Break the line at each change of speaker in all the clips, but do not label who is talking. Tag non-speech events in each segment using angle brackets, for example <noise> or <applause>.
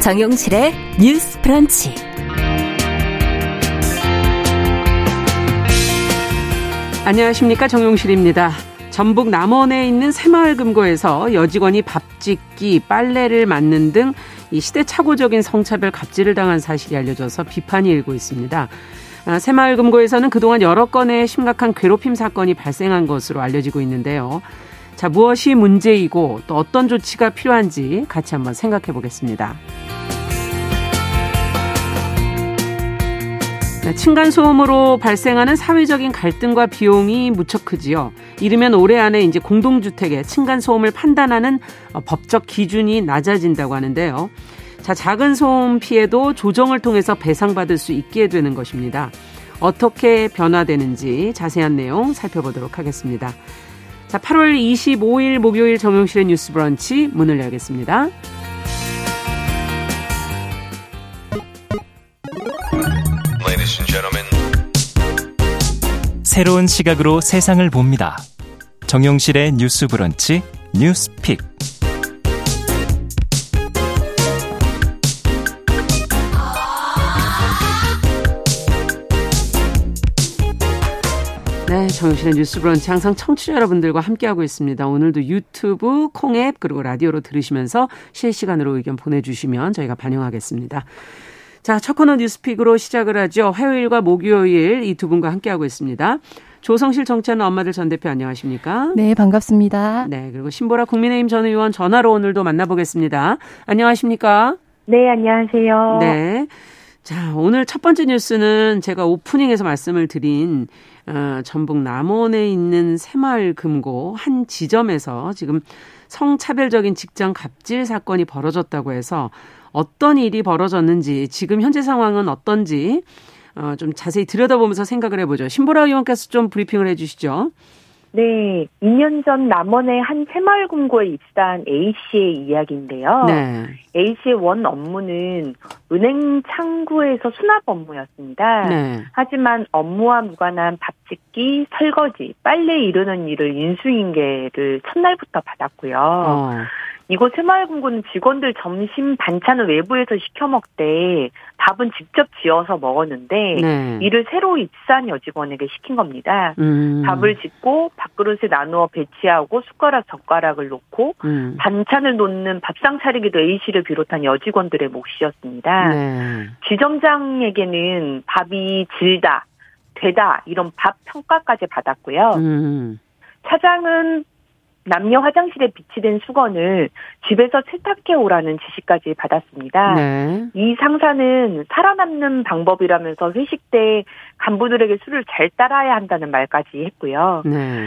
정용실의 뉴스 프런치.
안녕하십니까 정용실입니다. 전북 남원에 있는 새마을 금고에서 여직원이 밥 짓기, 빨래를 맡는 등 이 시대착오적인 성차별 갑질을 당한 사실이 알려져서 비판이 일고 있습니다. 아, 새마을 금고에서는 그동안 여러 건의 심각한 괴롭힘 사건이 발생한 것으로 알려지고 있는데요. 자, 무엇이 문제이고 또 어떤 조치가 필요한지 같이 한번 생각해 보겠습니다. 네, 층간소음으로 발생하는 사회적인 갈등과 비용이 무척 크지요. 이르면 올해 안에 이제 공동주택의 층간소음을 판단하는 어, 법적 기준이 낮아진다고 하는데요. 자, 작은 소음 피해도 조정을 통해서 배상받을 수 있게 되는 것입니다. 어떻게 변화되는지 자세한 내용 살펴보도록 하겠습니다. 자, 8월 25일 목요일 정용실의 뉴스 브런치 문을 열겠습니다.
새로운 시각으로 세상을 봅니다. 정용실의 뉴스 브런치 뉴스 픽.
네, 정영실의 뉴스 브런치 항상 청취자 여러분들과 함께하고 있습니다. 오늘도 유튜브, 콩앱, 그리고 라디오로 들으시면서 실시간으로 의견 보내주시면 저희가 반영하겠습니다. 자, 첫 코너 뉴스픽으로 시작을 하죠. 화요일과 목요일 이 두 분과 함께하고 있습니다. 조성실 정치하는 엄마들 전 대표 안녕하십니까?
네, 반갑습니다.
네, 그리고 신보라 국민의힘 전 의원 전화로 오늘도 만나보겠습니다. 안녕하십니까?
네, 안녕하세요.
네. 자, 오늘 첫 번째 뉴스는 제가 오프닝에서 말씀을 드린 어, 전북 남원에 있는 새마을 금고 한 지점에서 지금 성차별적인 직장 갑질 사건이 벌어졌다고 해서 어떤 일이 벌어졌는지 지금 현재 상황은 어떤지 어, 좀 자세히 들여다보면서 생각을 해보죠. 신보라 의원께서 좀 브리핑을 해주시죠.
네, 2년 전 남원의 한 새마을금고에 입사한 A씨의 이야기인데요. 네. A씨의 원 업무는 은행 창구에서 수납 업무였습니다. 네. 하지만 업무와 무관한 밥 짓기, 설거지, 빨래 이르는 일을 인수인계를 첫날부터 받았고요. 어. 이곳 새마을금고는 직원들 점심 반찬을 외부에서 시켜 먹되 밥은 직접 지어서 먹었는데 네. 이를 새로 입사한 여직원에게 시킨 겁니다. 음. 밥을 짓고 밥그릇에 나누어 배치하고 숟가락 젓가락을 놓고 음. 반찬을 놓는 밥상 차리기도 A씨를 비롯한 여직원들의 몫이었습니다. 네. 지점장에게는 밥이 질다, 되다 이런 밥 평가까지 받았고요. 음. 차장은 남녀 화장실에 비치된 수건을 집에서 세탁해 오라는 지시까지 받았습니다. 네. 이 상사는 살아남는 방법이라면서 회식 때 간부들에게 술을 잘 따라야 한다는 말까지 했고요. 네.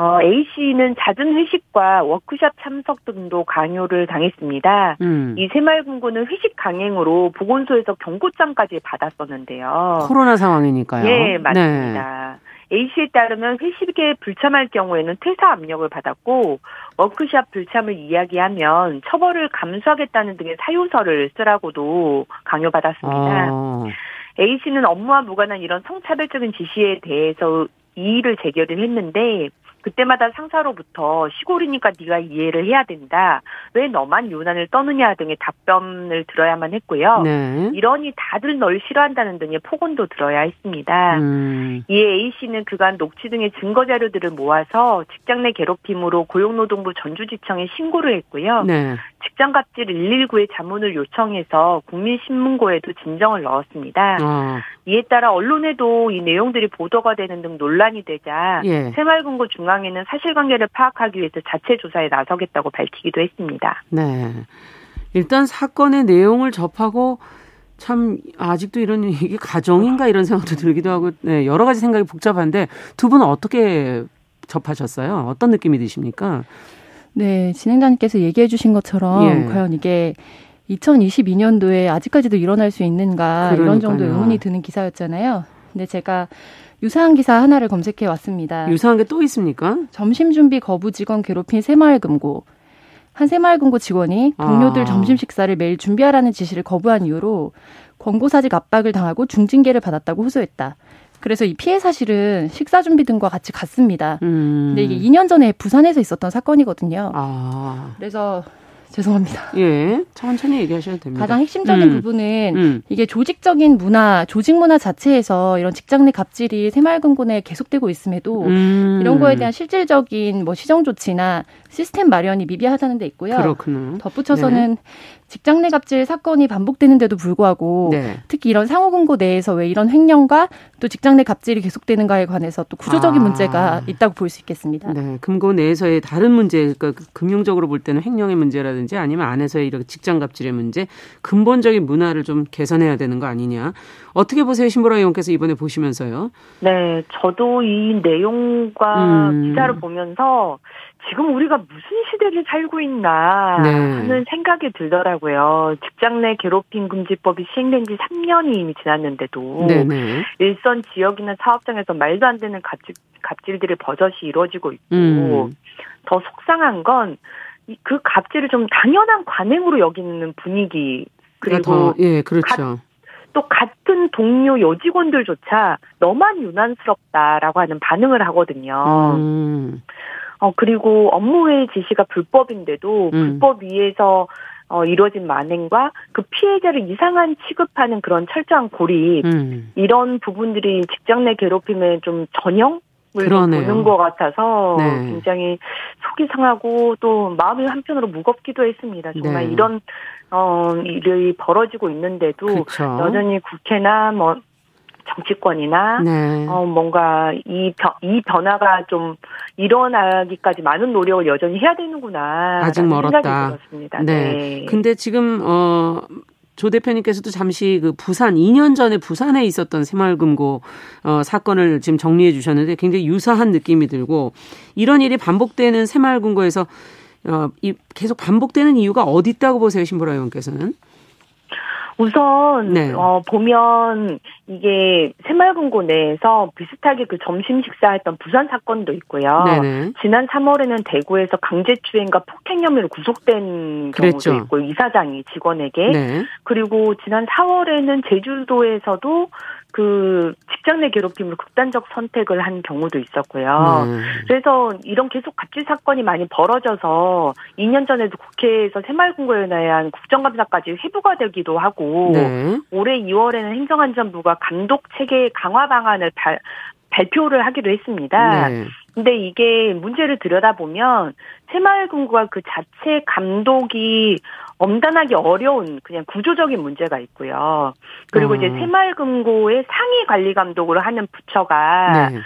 어, A씨는 잦은 회식과 워크샵 참석 등도 강요를 당했습니다. 음. 이 새마을금고는 회식 강행으로 보건소에서 경고장까지 받았었는데요.
코로나 상황이니까요.
예, 맞습니다. 네. A씨에 따르면 회식에 불참할 경우에는 퇴사 압력을 받았고 워크샵 불참을 이야기하면 처벌을 감수하겠다는 등의 사유서를 쓰라고도 강요받았습니다. 아. A씨는 업무와 무관한 이런 성차별적인 지시에 대해서 이의를 제기를 했는데 그때마다 상사로부터 시골이니까 네가 이해를 해야 된다. 왜 너만 유난을 떠느냐 등의 답변을 들어야만 했고요. 네. 이러니 다들 널 싫어한다는 등의 폭언도 들어야 했습니다. 음. 이에 A 씨는 그간 녹취 등의 증거 자료들을 모아서 직장 내 괴롭힘으로 고용노동부 전주지청에 신고를 했고요. 네. 직장 갑질 119에 자문을 요청해서 국민신문고에도 진정을 넣었습니다. 어. 이에 따라 언론에도 이 내용들이 보도가 되는 등 논란이 되자 예. 새마을금고 중앙 에는 사실관계를 파악하기 위해서 자체 조사에 나서겠다고 밝히기도 했습니다.
네. 일단 사건의 내용을 접하고 참 아직도 이런 이게 가정인가 이런 생각도 들기도 하고 네, 여러 가지 생각이 복잡한데 두 분은 어떻게 접하셨어요? 어떤 느낌이 드십니까?
네, 진행자님께서 얘기해 주신 것처럼 예. 과연 이게 2022년도에 아직까지도 일어날 수 있는가 그러니까요. 이런 정도 의문이 드는 기사였잖아요. 근데 제가 유사한 기사 하나를 검색해 왔습니다.
유사한 게 또 있습니까?
점심 준비 거부 직원 괴롭힌 새마을금고. 한 새마을금고 직원이 동료들 아. 점심 식사를 매일 준비하라는 지시를 거부한 이유로 권고사직 압박을 당하고 중징계를 받았다고 호소했다. 그래서 이 피해 사실은 식사 준비 등과 같이 같습니다. 음. 근데 이게 2년 전에 부산에서 있었던 사건이거든요. 아. 그래서 죄송합니다.
예, 천천히 얘기하셔도 됩니다.
가장 핵심적인 음. 부분은 음. 이게 조직적인 문화, 조직 문화 자체에서 이런 직장 내 갑질이 새마을금고 내에 계속되고 있음에도 음. 이런 거에 대한 실질적인 뭐 시정 조치나 시스템 마련이 미비하다는 데 있고요.
그렇군요.
덧붙여서는 네. 직장 내 갑질 사건이 반복되는데도 불구하고 네. 특히 이런 상호금고 내에서 왜 이런 횡령과 또 직장 내 갑질이 계속되는가에 관해서 또 구조적인 아. 문제가 있다고 볼 수 있겠습니다.
네, 금고 내에서의 다른 문제, 그러니까 금융적으로 볼 때는 횡령의 문제라든지 아니면 안에서의 이런 직장 갑질의 문제, 근본적인 문화를 좀 개선해야 되는 거 아니냐. 어떻게 보세요, 신보라 의원께서 이번에 보시면서요?
네, 저도 이 내용과 음. 기사를 보면서 지금 우리가 무슨 시대를 살고 있나 네. 하는 생각이 들더라고요. 직장 내 괴롭힘 금지법이 시행된 지 3년이 이미 지났는데도 네네. 네. 일선 지역이나 사업장에서 말도 안 되는 갑질, 갑질들이 버젓이 이루어지고 있고 음. 더 속상한 건 그 갑질을 좀 당연한 관행으로 여기는 분위기 그리고 더,
예 그렇죠.
또 같은 동료 여직원들조차 너만 유난스럽다라고 하는 반응을 하거든요. 음. 어, 그리고 업무회의 지시가 불법인데도 음. 불법 위에서 어, 이루어진 만행과 그 피해자를 이상한 취급하는 그런 철저한 고립, 음. 이런 부분들이 직장 내 괴롭힘의 좀 전형? 을 보는 것 같아서 네. 굉장히 속이 상하고 또 마음이 한편으로 무겁기도 했습니다. 정말 네. 이런 어 일이 벌어지고 있는데도 그쵸. 여전히 국회나 뭐 정치권이나 네. 어 뭔가 이, 변, 이 변화가 좀 일어나기까지 많은 노력을 여전히 해야 되는구나
아직 멀었다.
네. 네.
근데 지금 어. 조 대표님께서도 잠시 그 부산 2년 전에 부산에 있었던 새마을금고 어, 사건을 지금 정리해 주셨는데 굉장히 유사한 느낌이 들고 이런 일이 반복되는 새마을금고에서 어, 이 계속 반복되는 이유가 어디 있다고 보세요, 신보라 의원께서는?
우선 네. 어 보면 이게 새마을금고 내에서 비슷하게 그 점심 식사했던 부산 사건도 있고요. 네네. 지난 3월에는 대구에서 강제추행과 폭행 혐의로 구속된 그랬죠. 경우도 있고 이사장이 직원에게 네. 그리고 지난 4월에는 제주도에서도 그 직장 내 괴롭힘으로 극단적 선택을 한 경우도 있었고요. 네. 그래서 이런 계속 갑질 사건이 많이 벌어져서 2년 전에도 국회에서 새마을금고에 대한 국정감사까지 회부가 되기도 하고 네. 올해 2월에는 행정안전부가 감독 체계 강화 방안을 발, 발표를 하기도 했습니다. 네. 근데 이게 문제를 들여다보면 새마을금고가 그 자체 감독이 엄단하기 어려운 그냥 구조적인 문제가 있고요. 그리고 어. 이제 새마을금고의 상위 관리 감독으로 하는 부처가 네.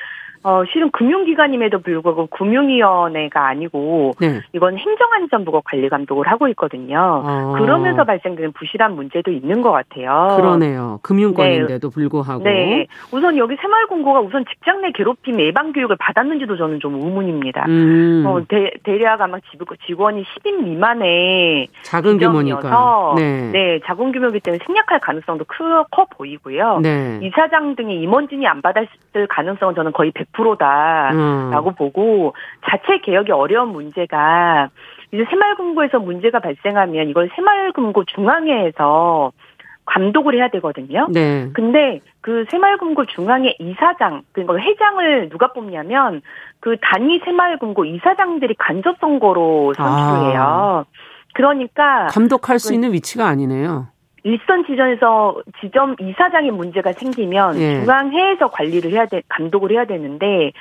어, 실은 금융기관임에도 불구하고 금융위원회가 아니고 네. 이건 행정안전부가 관리 감독을 하고 있거든요. 어. 그러면서 발생되는 부실한 문제도 있는 것 같아요.
그러네요. 금융권인데도 네. 불구하고.
네. 우선 여기 새마을금고가 우선 직장 내 괴롭힘 예방 교육을 받았는지도 저는 좀 의문입니다. 음. 어, 대, 대략 아마 직원이 10인 미만의
작은 규모니까.
네. 네. 작은 규모이기 때문에 생략할 가능성도 커, 커 보이고요. 네. 이사장 등의 임원진이 안 받았을 가능성은 저는 거의 100 100%다라고 음. 보고 자체 개혁이 어려운 문제가 이제 새마을금고에서 문제가 발생하면 이걸 새마을금고 중앙회에서 감독을 해야 되거든요. 네. 근데 그 새마을금고 중앙회 이사장, 그러니까 회장을 누가 뽑냐면 그 단위 새마을금고 이사장들이 간접 선거로 선출해요. 아. 그러니까
감독할 수 그, 있는 위치가 아니네요.
일선 지점에서 지점 이사장의 문제가 생기면 예. 중앙회에서 관리를 해야 돼 감독을 해야 되는데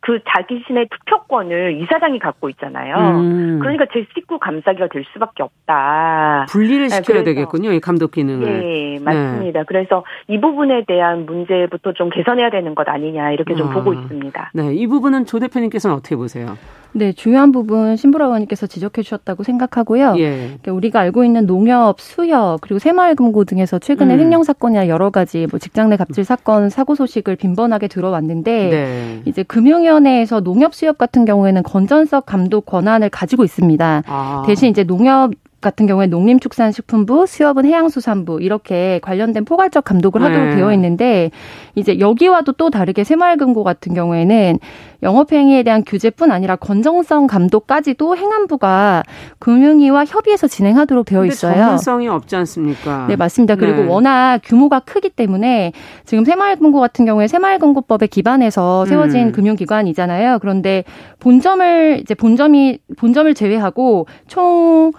그 자기신의 투표권을 이사장이 갖고 있잖아요. 음. 그러니까 제 식구 감싸기가 될 수밖에 없다.
분리를 네, 시켜야 네, 되겠군요, 이 감독 기능을.
예, 맞습니다. 네. 그래서 이 부분에 대한 문제부터 좀 개선해야 되는 것 아니냐 이렇게 좀 아. 보고 있습니다.
네, 이 부분은 조 대표님께서는 어떻게 보세요?
네, 중요한 부분 신보라 의원님께서 지적해 주셨다고 생각하고요. 예. 우리가 알고 있는 농협, 수협 그리고 새마을금고 등에서 최근에 음. 횡령 사건이나 여러 가지 뭐 직장 내 갑질 사건 사고 소식을 빈번하게 들어왔는데 네. 이제 금융위원회에서 농협, 수협 같은 경우에는 건전성 감독 권한을 가지고 있습니다. 아. 대신 이제 농협 같은 경우에 농림축산식품부, 수협은 해양수산부 이렇게 관련된 포괄적 감독을 하도록 네. 되어 있는데 이제 여기와도 또 다르게 새마을금고 같은 경우에는 영업행위에 대한 규제뿐 아니라 건정성 감독까지도 행안부가 금융위와 협의해서 진행하도록 되어 있어요.
전문성이 없지 않습니까?
네, 맞습니다. 그리고 네. 워낙 규모가 크기 때문에 지금 새마을금고 같은 경우에 새마을금고법에 기반해서 세워진 음. 금융기관이잖아요. 그런데 본점을 이제 본점이 본점을 제외하고 총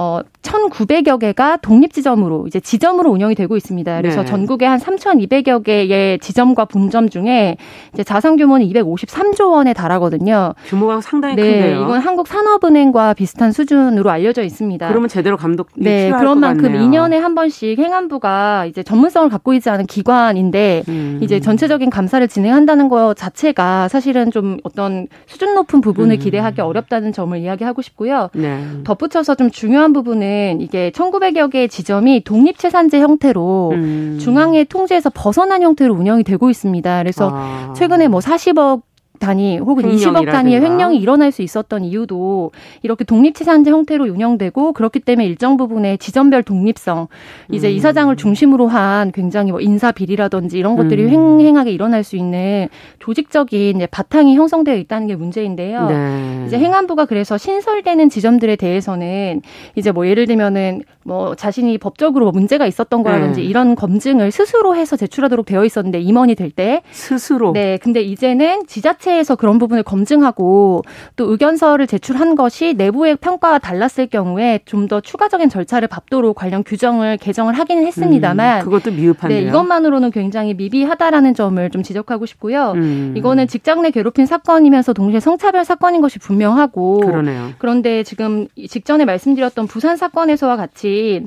어 1,900여 개가 독립 지점으로 이제 지점으로 운영이 되고 있습니다. 그래서 네. 전국에 한 3,200여 개의 지점과 분점 중에 이제 자산 규모는 253조 원에 달하거든요.
규모가 상당히
네,
큰데요.
이건 한국 산업은행과 비슷한 수준으로 알려져 있습니다.
그러면 제대로 감독
네, 그런 만큼 2년에 한 번씩 행안부가 이제 전문성을 갖고 있지 않은 기관인데 음. 이제 전체적인 감사를 진행한다는 것 자체가 사실은 좀 어떤 수준 높은 부분을 음. 기대하기 어렵다는 점을 이야기하고 싶고요. 네. 덧붙여서 좀 중요한 부분은 이게 1900여 개의 지점이 독립채산제 형태로 음. 중앙의 통제에서 벗어난 형태로 운영이 되고 있습니다. 그래서 아. 최근에 뭐 40억 단위 혹은 20억 단위의 횡령이 일어날 수 있었던 이유도 이렇게 독립치산제 형태로 운영되고 그렇기 때문에 일정 부분의 지점별 독립성 이제 음. 이사장을 중심으로 한 굉장히 뭐 인사 비리라든지 이런 것들이 음. 횡행하게 일어날 수 있는 조직적인 바탕이 형성되어 있다는 게 문제인데요. 네. 이제 행안부가 그래서 신설되는 지점들에 대해서는 이제 뭐 예를 들면은 뭐 자신이 법적으로 뭐 문제가 있었던 거라든지 네. 이런 검증을 스스로 해서 제출하도록 되어 있었는데 임원이 될 때
스스로
네 근데 이제는 지자체 에서 그런 부분을 검증하고 또 의견서를 제출한 것이 내부의 평가와 달랐을 경우에 좀 더 추가적인 절차를 밟도록 관련 규정을 개정을 하기는 했습니다만
음, 그것도 미흡한데요.
네 이것만으로는 굉장히 미비하다라는 점을 좀 지적하고 싶고요. 음. 이거는 직장 내 괴롭힘 사건이면서 동시에 성차별 사건인 것이 분명하고
그러네요.
그런데 지금 직전에 말씀드렸던 부산 사건에서와 같이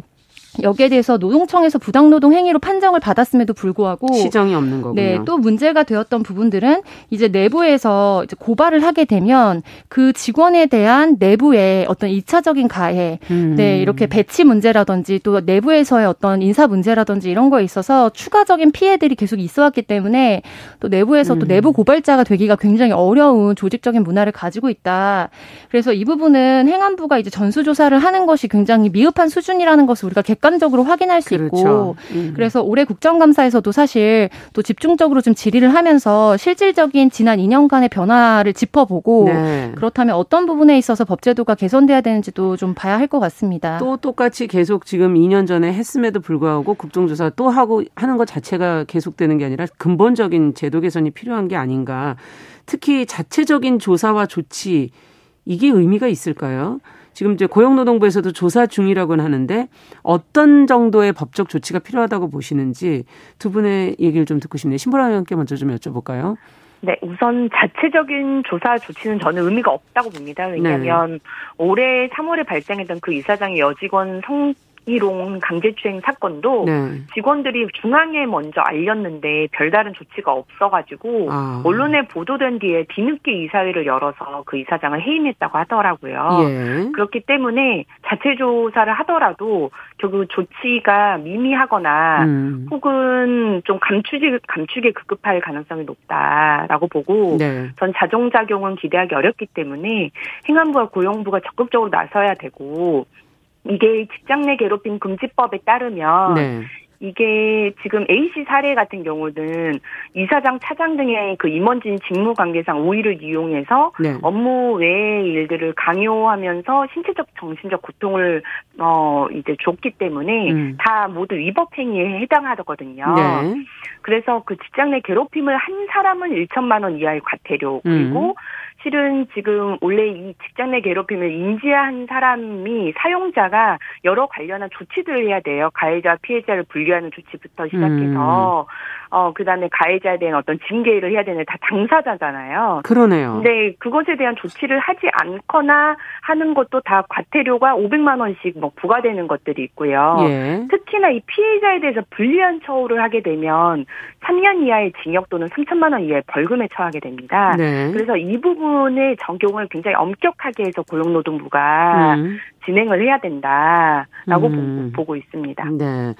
여기에 대해서 노동청에서 부당노동 행위로 판정을 받았음에도 불구하고
시정이 없는 거군요.
네, 또 문제가 되었던 부분들은 이제 내부에서 이제 고발을 하게 되면 그 직원에 대한 내부의 어떤 이차적인 가해, 음. 네, 이렇게 배치 문제라든지 또 내부에서의 어떤 인사 문제라든지 이런 거에 있어서 추가적인 피해들이 계속 있어왔기 때문에 또 내부에서 음. 또 내부 고발자가 되기가 굉장히 어려운 조직적인 문화를 가지고 있다. 그래서 이 부분은 행안부가 이제 전수조사를 하는 것이 굉장히 미흡한 수준이라는 것을 우리가 객 관적으로 확인할 수 그렇죠. 있고 음. 그래서 올해 국정감사에서도 사실 또 집중적으로 좀 질의를 하면서 실질적인 지난 2년간의 변화를 짚어보고 네. 그렇다면 어떤 부분에 있어서 법제도가 개선돼야 되는지도 좀 봐야 할 것 같습니다.
또 똑같이 계속 지금 2년 전에 했음에도 불구하고 국정조사 또 하고 하는 것 자체가 계속되는 게 아니라 근본적인 제도 개선이 필요한 게 아닌가. 특히 자체적인 조사와 조치 이게 의미가 있을까요? 지금 이제 고용노동부에서도 조사 중이라고는 하는데 어떤 정도의 법적 조치가 필요하다고 보시는지 두 분의 얘기를 좀 듣고 싶네요. 신보라 의원께 먼저 좀 여쭤볼까요?
네, 우선 자체적인 조사 조치는 저는 의미가 없다고 봅니다. 왜냐하면 네. 올해 3월에 발생했던 그 이사장의 여직원 성 이롱 강제추행 사건도 네. 직원들이 중앙에 먼저 알렸는데 별다른 조치가 없어가지고 아. 언론에 보도된 뒤에 뒤늦게 이사회를 열어서 그 이사장을 해임했다고 하더라고요. 예. 그렇기 때문에 자체 조사를 하더라도 결국 조치가 미미하거나 음. 혹은 좀 감추기 감추게 급급할 가능성이 높다라고 보고 네. 전 자정작용은 기대하기 어렵기 때문에 행안부와 고용부가 적극적으로 나서야 되고 이게 직장 내 괴롭힘 금지법에 따르면 네. 이게 지금 A씨 사례 같은 경우는 이사장, 차장 등의 그 임원진 직무 관계상 오의를 이용해서 네. 업무 외의 일들을 강요하면서 신체적, 정신적 고통을 어 이제 줬기 때문에 음. 다 모두 위법 행위에 해당하거든요. 네. 그래서 그 직장 내 괴롭힘을 한 사람은 1천만 원 이하의 과태료 그리고 음. 실은 지금 원래 이 직장 내 괴롭힘을 인지한 사람이 사용자가 여러 관련한 조치들을 해야 돼요. 가해자 피해자를 분리하는 조치부터 시작해서 음. 어, 그 다음에 가해자에 대한 어떤 징계를 해야 되는 다 당사자잖아요.
그러네요.
근데 그것에 대한 조치를 하지 않거나 하는 것도 다 과태료가 500만 원씩 뭐 부과되는 것들이 있고요. 예. 특히나 이 피해자에 대해서 불리한 처우를 하게 되면 3년 이하의 징역 또는 3천만 원 이하의 벌금에 처하게 됩니다. 네. 그래서 이 부분 의 적용을 굉장히 엄격하게 해서 고용노동부가 음. 진행을 해야 된다라고 음. 보고, 보고 있습니다.
네.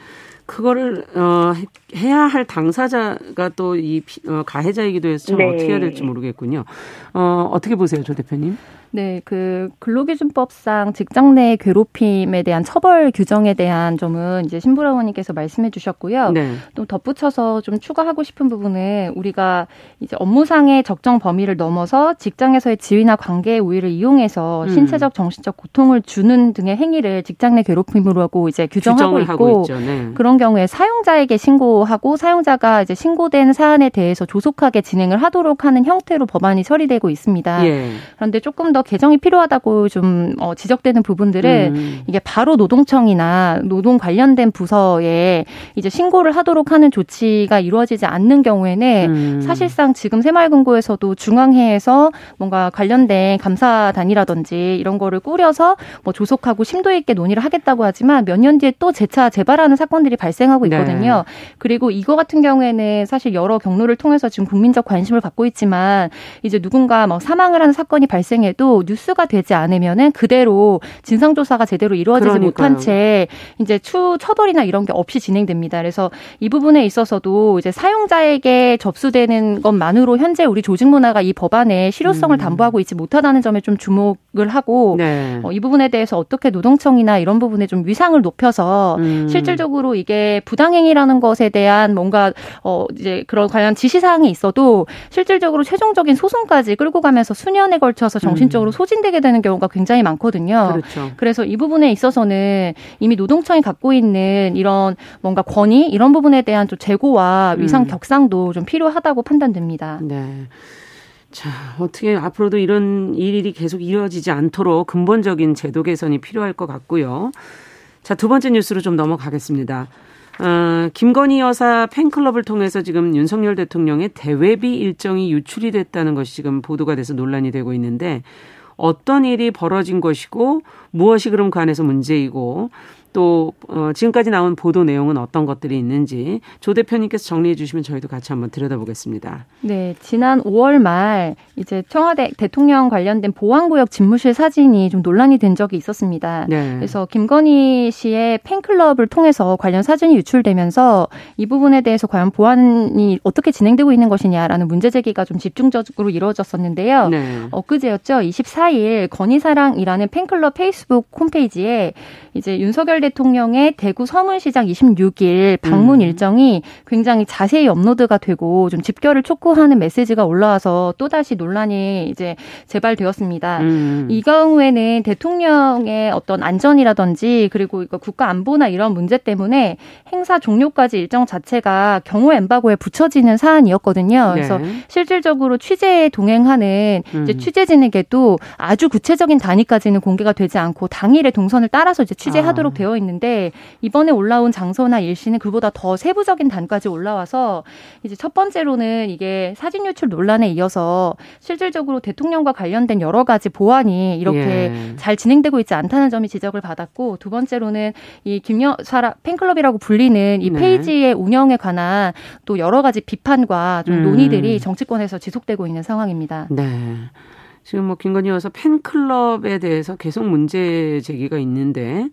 그거를 어 해야 할 당사자가 또이 어, 가해자이기도 해서 참 네. 어떻게 해야 될지 모르겠군요. 어 어떻게 보세요, 조 대표님?
네, 그 근로기준법상 직장 내 괴롭힘에 대한 처벌 규정에 대한 점은 이제 신부라 의원님께서 말씀해 주셨고요. 네. 또 덧붙여서 좀 추가하고 싶은 부분은 우리가 이제 업무상의 적정 범위를 넘어서 직장에서의 지위나 관계의 우위를 이용해서 음. 신체적 정신적 고통을 주는 등의 행위를 직장 내 괴롭힘으로 하고 이제 규정하고 있고 네. 그런 경우에 사용자에게 신고하고 사용자가 이제 신고된 사안에 대해서 조속하게 진행을 하도록 하는 형태로 법안이 처리되고 있습니다. 예. 그런데 조금 더 통해서 개정이 필요하다고 좀 어, 지적되는 부분들은 음. 이게 바로 노동청이나 노동 관련된 부서에 이제 신고를 하도록 하는 조치가 이루어지지 않는 경우에는 음. 사실상 지금 새마을금고에서도 중앙회에서 뭔가 관련된 감사단이라든지 이런 거를 꾸려서 뭐 조속하고 심도 있게 논의를 하겠다고 하지만 몇 년 뒤에 또 재차 재발하는 사건들이 발생하고 있거든요. 네. 그리고 이거 같은 경우에는 사실 여러 경로를 통해서 지금 국민적 관심을 받고 있지만 이제 누군가 막 사망을 하는 사건이 발생해도 뉴스가 되지 않으면은 그대로 진상 조사가 제대로 이루어지지 그러니까요. 못한 채 이제 추 처벌이나 이런 게 없이 진행됩니다. 그래서 이 부분에 있어서도 이제 사용자에게 접수되는 것만으로 현재 우리 조직 문화가 이 법안의 실효성을 음. 담보하고 있지 못하다는 점에 좀 주목을 하고 네. 어, 이 부분에 대해서 어떻게 노동청이나 이런 부분에 좀 위상을 높여서 음. 실질적으로 이게 부당행위라는 것에 대한 뭔가 어 이제 그런 관련 지시 사항이 있어도 실질적으로 최종적인 소송까지 끌고 가면서 수년에 걸쳐서 정신적 으로 음. 소진되게 되는 경우가 굉장히 많거든요. 그렇죠. 그래서 이 부분에 있어서는 이미 노동청이 갖고 있는 이런 뭔가 권위 이런 부분에 대한 좀 재고와 위상 음. 격상도 좀 필요하다고 판단됩니다.
네. 자, 어떻게 앞으로도 이런 일이 계속 이어지지 않도록 근본적인 제도 개선이 필요할 것 같고요. 자, 두 번째 뉴스로 좀 넘어가겠습니다. 어, 김건희 여사 팬클럽을 통해서 지금 윤석열 대통령의 대외비 일정이 유출이 됐다는 것이 지금 보도가 돼서 논란이 되고 있는데 어떤 일이 벌어진 것이고 무엇이 그럼 그 안에서 문제이고 또 어, 지금까지 나온 보도 내용은 어떤 것들이 있는지 조 대표님께서 정리해 주시면 저희도 같이 한번 들여다보겠습니다.
네, 지난 5월 말 이제 청와대 대통령 관련된 보안구역 집무실 사진이 좀 논란이 된 적이 있었습니다. 네. 그래서 김건희 씨의 팬클럽을 통해서 관련 사진이 유출되면서 이 부분에 대해서 과연 보안이 어떻게 진행되고 있는 것이냐라는 문제 제기가 좀 집중적으로 이루어졌었는데요. 네. 엊그제였죠. 24일 건희사랑이라는 팬클럽 페이스북 홈페이지에 이제 윤석열 대통령의 대구 서문시장 26일 방문 음. 일정이 굉장히 자세히 업로드가 되고 좀 집결을 촉구하는 메시지가 올라와서 또다시 논란이 이제 재발되었습니다. 음. 이 경우에는 대통령의 어떤 안전이라든지 그리고 국가 안보나 이런 문제 때문에 행사 종료까지 일정 자체가 경호 엠바고에 붙여지는 사안이었거든요. 그래서 네. 실질적으로 취재에 동행하는 음. 취재진에게도 아주 구체적인 단위까지는 공개가 되지 않고 당일의 동선을 따라서 이제 취재하도록 아. 되어 되어 있는데 이번에 올라온 장소나 일시는 그보다 더 세부적인 단까지 올라와서 이제 첫 번째로는 이게 사진 유출 논란에 이어서 실질적으로 대통령과 관련된 여러 가지 보안이 이렇게 예. 잘 진행되고 있지 않다는 점이 지적을 받았고 두 번째로는 이 김여사 팬클럽이라고 불리는 이 네. 페이지의 운영에 관한 또 여러 가지 비판과 좀 음. 논의들이 정치권에서 지속되고 있는 상황입니다.
네. 지금 뭐 김건희 여사 팬클럽에 대해서 계속 문제 제기가 있는데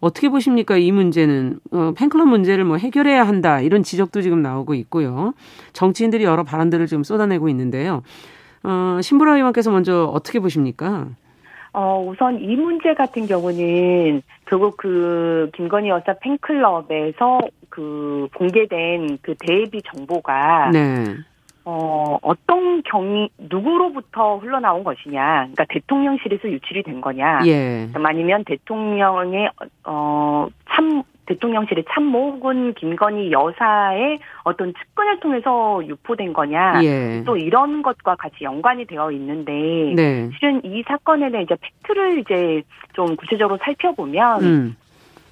어떻게 보십니까? 이 문제는 어, 팬클럽 문제를 뭐 해결해야 한다 이런 지적도 지금 나오고 있고요. 정치인들이 여러 발언들을 지금 쏟아내고 있는데요. 어, 신보라 의원께서 먼저 어떻게 보십니까?
어, 우선 이 문제 같은 경우는 결국 그 김건희 여사 팬클럽에서 그 공개된 그 대비 정보가 네. 어, 어떤 경위, 누구로부터 흘러나온 것이냐. 그러니까 대통령실에서 유출이 된 거냐. 예. 아니면 대통령의, 어, 참, 대통령실의 참모 혹은 김건희 여사의 어떤 측근을 통해서 유포된 거냐. 예. 또 이런 것과 같이 연관이 되어 있는데. 네. 실은 이 사건에 대한 이제 팩트를 이제 좀 구체적으로 살펴보면. 음.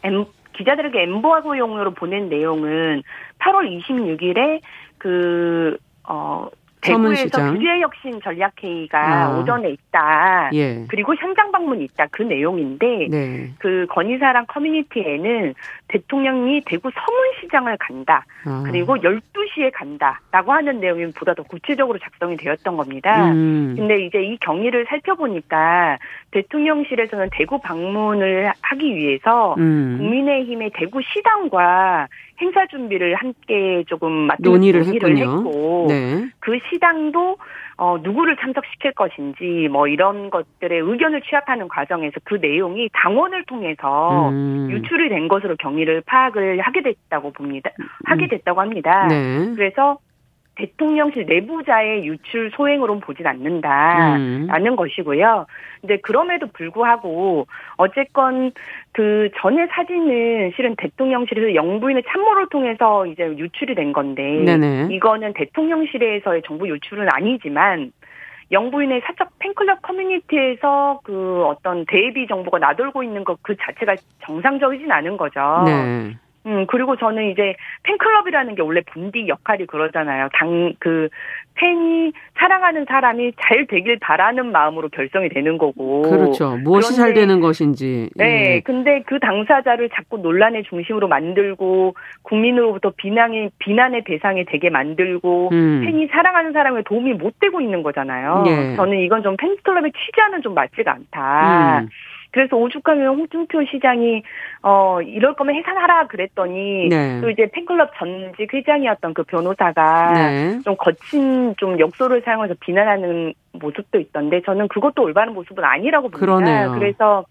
엠, 기자들에게 엠보하고 용으로 보낸 내용은 8월 26일에 그 어, 대구에서 규제 혁신 전략회의가 아. 오전에 있다. 예. 그리고 현장 방문이 있다. 그 내용인데 네. 그 건의사랑 커뮤니티에는 대통령이 대구 서문시장을 간다. 아. 그리고 12시에 간다라고 하는 내용이 보다 더 구체적으로 작성이 되었던 겁니다. 음. 근데 이제 이 경위를 살펴보니까 대통령실에서는 대구 방문을 하기 위해서 음. 국민의힘의 대구 시당과 행사 준비를 함께 조금 논의를, 논의를 했고 네. 그 시당도 어, 누구를 참석시킬 것인지 뭐 이런 것들의 의견을 취합하는 과정에서 그 내용이 당원을 통해서 음. 유출이 된 것으로 경위를 파악을 하게 됐다고 봅니다. 하게 음. 됐다고 합니다. 네. 그래서 대통령실 내부자의 유출 소행으로는 보진 않는다라는 음. 것이고요. 근데 그럼에도 불구하고 어쨌건 그 전에 사진은 실은 대통령실에서 영부인의 참모를 통해서 이제 유출이 된 건데 네네. 이거는 대통령실에서의 정부 유출은 아니지만 영부인의 사적 팬클럽 커뮤니티에서 그 어떤 대비 정보가 나돌고 있는 것 그 자체가 정상적이진 않은 거죠. 네. 음, 그리고 저는 이제 팬클럽이라는 게 원래 본디 역할이 그러잖아요. 당, 그, 팬이 사랑하는 사람이 잘 되길 바라는 마음으로 결성이 되는 거고.
그렇죠. 무엇이 잘 되는 것인지.
네. 예. 근데 그 당사자를 자꾸 논란의 중심으로 만들고 국민으로부터 비난이 비난의 대상이 되게 만들고 음. 팬이 사랑하는 사람에 도움이 못 되고 있는 거잖아요. 예. 저는 이건 좀 팬클럽의 취지와는 좀 맞지가 않다. 음. 그래서 오죽하면 홍준표 시장이 어 이럴 거면 해산하라 그랬더니 네. 또 이제 팬클럽 전직 회장이었던 그 변호사가 네. 좀 거친 좀 역소를 사용해서 비난하는 모습도 있던데 저는 그것도 올바른 모습은 아니라고 봅니다. 그러네요. 그래서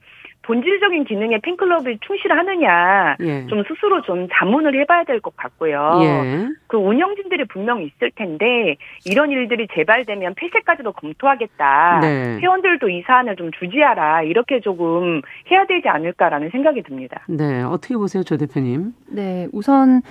본질적인 기능에 팬클럽이 충실하느냐 예. 좀 스스로 좀 자문을 해봐야 될 것 같고요. 예. 그 운영진들이 분명히 있을 텐데 이런 일들이 재발되면 폐쇄까지도 검토하겠다. 네. 회원들도 이 사안을 좀 주지하라 이렇게 조금 해야 되지 않을까라는 생각이 듭니다.
네, 어떻게 보세요, 조 대표님?
네, 우선.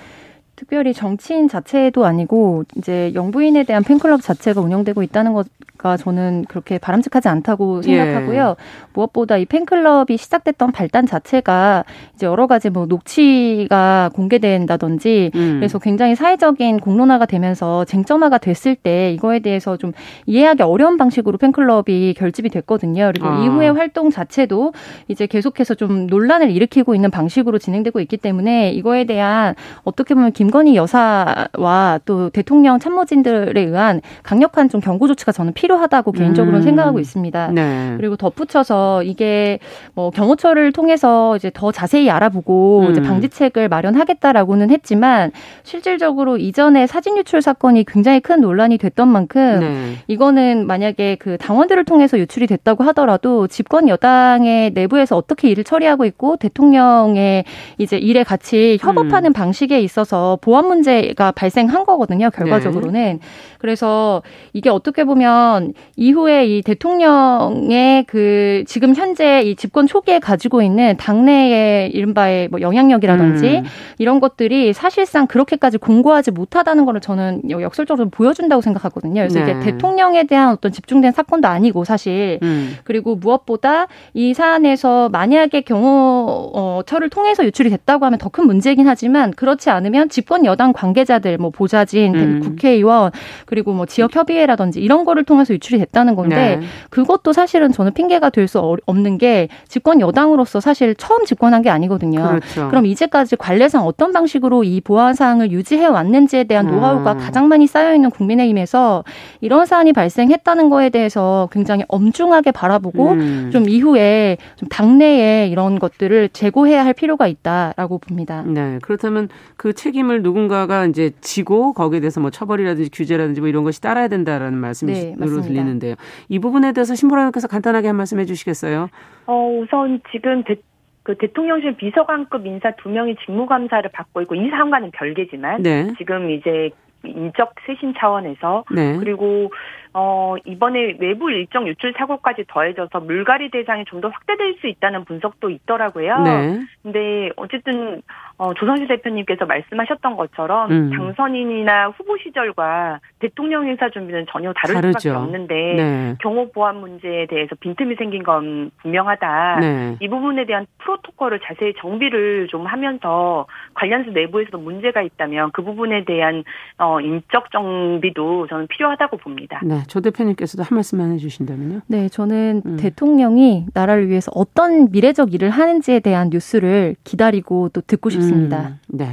특별히 정치인 자체도 아니고 이제 영부인에 대한 팬클럽 자체가 운영되고 있다는 것가 저는 그렇게 바람직하지 않다고 예. 생각하고요. 예. 무엇보다 이 팬클럽이 시작됐던 발단 자체가 이제 여러 가지 뭐 녹취가 공개된다든지 음. 그래서 굉장히 사회적인 공론화가 되면서 쟁점화가 됐을 때 이거에 대해서 좀 이해하기 어려운 방식으로 팬클럽이 결집이 됐거든요. 그리고 아. 이후의 활동 자체도 이제 계속해서 좀 논란을 일으키고 있는 방식으로 진행되고 있기 때문에 이거에 대한 어떻게 보면 김 건희 여사와 또 대통령 참모진들에 의한 강력한 좀 경고 조치가 저는 필요 필요하다고 개인적으로는 음. 생각하고 있습니다. 네. 그리고 덧붙여서 이게 뭐 경호처를 통해서 이제 더 자세히 알아보고 음. 이제 방지책을 마련하겠다라고는 했지만 실질적으로 이전에 사진 유출 사건이 굉장히 큰 논란이 됐던 만큼 네. 이거는 만약에 그 당원들을 통해서 유출이 됐다고 하더라도 집권 여당의 내부에서 어떻게 일을 처리하고 있고 대통령의 이제 일에 같이 협업하는 음. 방식에 있어서 보안 문제가 발생한 거거든요. 결과적으로는. 네. 그래서 이게 어떻게 보면 이후에 이 대통령의 그 지금 현재 이 집권 초기에 가지고 있는 당내의 이른바의 뭐 영향력이라든지 음. 이런 것들이 사실상 그렇게까지 공고하지 못하다는 거를 저는 역설적으로 보여준다고 생각하거든요. 그래서 네. 이게 대통령에 대한 어떤 집중된 사건도 아니고 사실 음. 그리고 무엇보다 이 사안에서 만약에 경호처를 통해서 유출이 됐다고 하면 더 큰 문제이긴 하지만 그렇지 않으면 집권 여당 관계자들 뭐 보좌진 음. 국회의원 그리고 뭐 지역 협의회라든지 이런 거를 통해서 유출이 됐다는 건데 네. 그것도 사실은 저는 핑계가 될 수 없는 게 집권 여당으로서 사실 처음 집권한 게 아니거든요. 그렇죠. 그럼 이제까지 관례상 어떤 방식으로 이 보안 사항을 유지해 왔는지에 대한 노하우가 음. 가장 많이 쌓여 있는 국민의힘에서 이런 사안이 발생했다는 거에 대해서 굉장히 엄중하게 바라보고 음. 좀 이후에 좀 당내에 이런 것들을 재고해야 할 필요가 있다라고 봅니다.
네. 그렇다면 그 책임을 누군가가 이제 지고 거기에 대해서 뭐 처벌이라든지 규제라든지 뭐 이런 것이 따라야 된다라는 말씀으로 네, 들리는데요. 이 부분에 대해서 신보라님께서 간단하게 한 말씀 해주시겠어요?
어, 우선 지금 대, 그 대통령실 비서관급 인사 두 명이 직무감사를 받고 있고 이 사안과는 별개지만 네. 지금 이제 인적 쇄신 차원에서 네. 그리고 어 이번에 외부 일정 유출 사고까지 더해져서 물갈이 대상이 좀 더 확대될 수 있다는 분석도 있더라고요. 네. 근데 어쨌든 어, 조선시 대표님께서 말씀하셨던 것처럼 음. 당선인이나 후보 시절과 대통령 인사 준비는 전혀 다를 다르죠. 수밖에 없는데 네. 경호 보안 문제에 대해서 빈틈이 생긴 건 분명하다. 네. 이 부분에 대한 프로토콜을 자세히 정비를 좀 하면서 관련수 내부에서도 문제가 있다면 그 부분에 대한 어, 인적 정비도 저는 필요하다고 봅니다.
네, 조 대표님께서도 한 말씀만 해주신다면요.
네, 저는 음. 대통령이 나라를 위해서 어떤 미래적 일을 하는지에 대한 뉴스를 기다리고 또 듣고 싶습니다. 음,
네.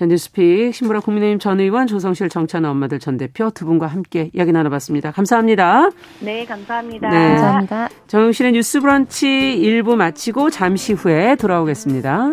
자, 뉴스픽 신보라 국민의힘 전 의원 조성실 정찬호 엄마들 전 대표 두 분과 함께 이야기 나눠봤습니다. 감사합니다.
네, 감사합니다.
네. 감사합니다.
정영실의 뉴스 브런치 1부 마치고 잠시 후에 돌아오겠습니다.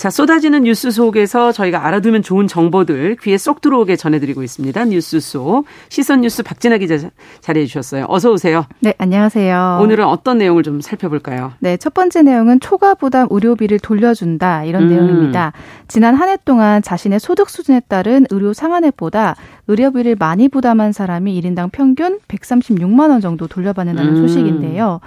자, 쏟아지는 뉴스 속에서 저희가 알아두면 좋은 정보들 귀에 쏙 들어오게 전해드리고 있습니다. 뉴스 속 시선 뉴스 박진아 기자 자리해 주셨어요. 어서 오세요.
네, 안녕하세요.
오늘은 어떤 내용을 좀 살펴볼까요?
네, 첫 번째 내용은 초과 부담 의료비를 돌려준다 이런 음. 내용입니다. 지난 한 해 동안 자신의 소득 수준에 따른 의료 상한액보다 의료비를 많이 부담한 사람이 1인당 평균 136만 원 정도 돌려받는다는 음. 소식인데요.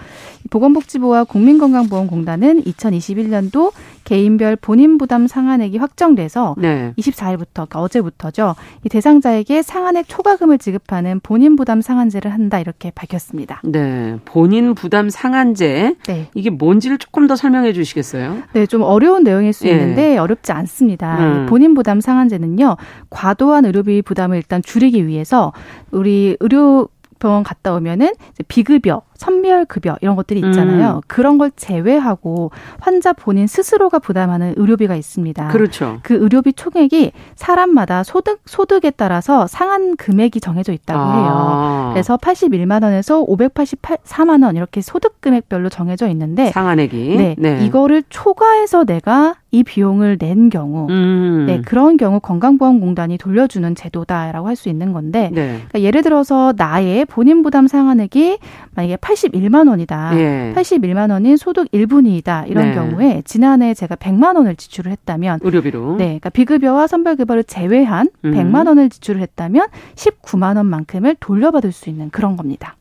보건복지부와 국민건강보험공단은 2021년도 개인별 본인 부담 상한액이 확정돼서 네. 24일부터 그러니까 어제부터죠. 이 대상자에게 상한액 초과금을 지급하는 본인 부담 상한제를 한다 이렇게 밝혔습니다.
네, 본인 부담 상한제. 네. 이게 뭔지를 조금 더 설명해 주시겠어요?
네, 좀 어려운 내용일 수 예. 있는데 어렵지 않습니다. 음. 본인 부담 상한제는요. 과도한 의료비 부담을 일단 줄이기 위해서 우리 의료 병원 갔다 오면은 비급여, 선별 급여 이런 것들이 있잖아요. 음. 그런 걸 제외하고 환자 본인 스스로가 부담하는 의료비가 있습니다.
그렇죠.
그 의료비 총액이 사람마다 소득 소득에 따라서 상한 금액이 정해져 있다고 아. 해요. 그래서 81만 원에서 584만 원 이렇게 소득 금액별로 정해져 있는데
상한액이
네, 네. 이거를 초과해서 내가 이 비용을 낸 경우, 음. 네 그런 경우 건강보험공단이 돌려주는 제도다라고 할 수 있는 건데, 네. 그러니까 예를 들어서 나의 본인 부담 상한액이 만약에 81만 원이다, 예. 81만 원인 소득 1분위이다 이런 네. 경우에 지난해 제가 100만 원을 지출을 했다면
의료비로,
네, 그러니까 비급여와 선별급여를 제외한 음. 100만 원을 지출을 했다면 19만 원만큼을 돌려받을 수 있는 그런 겁니다.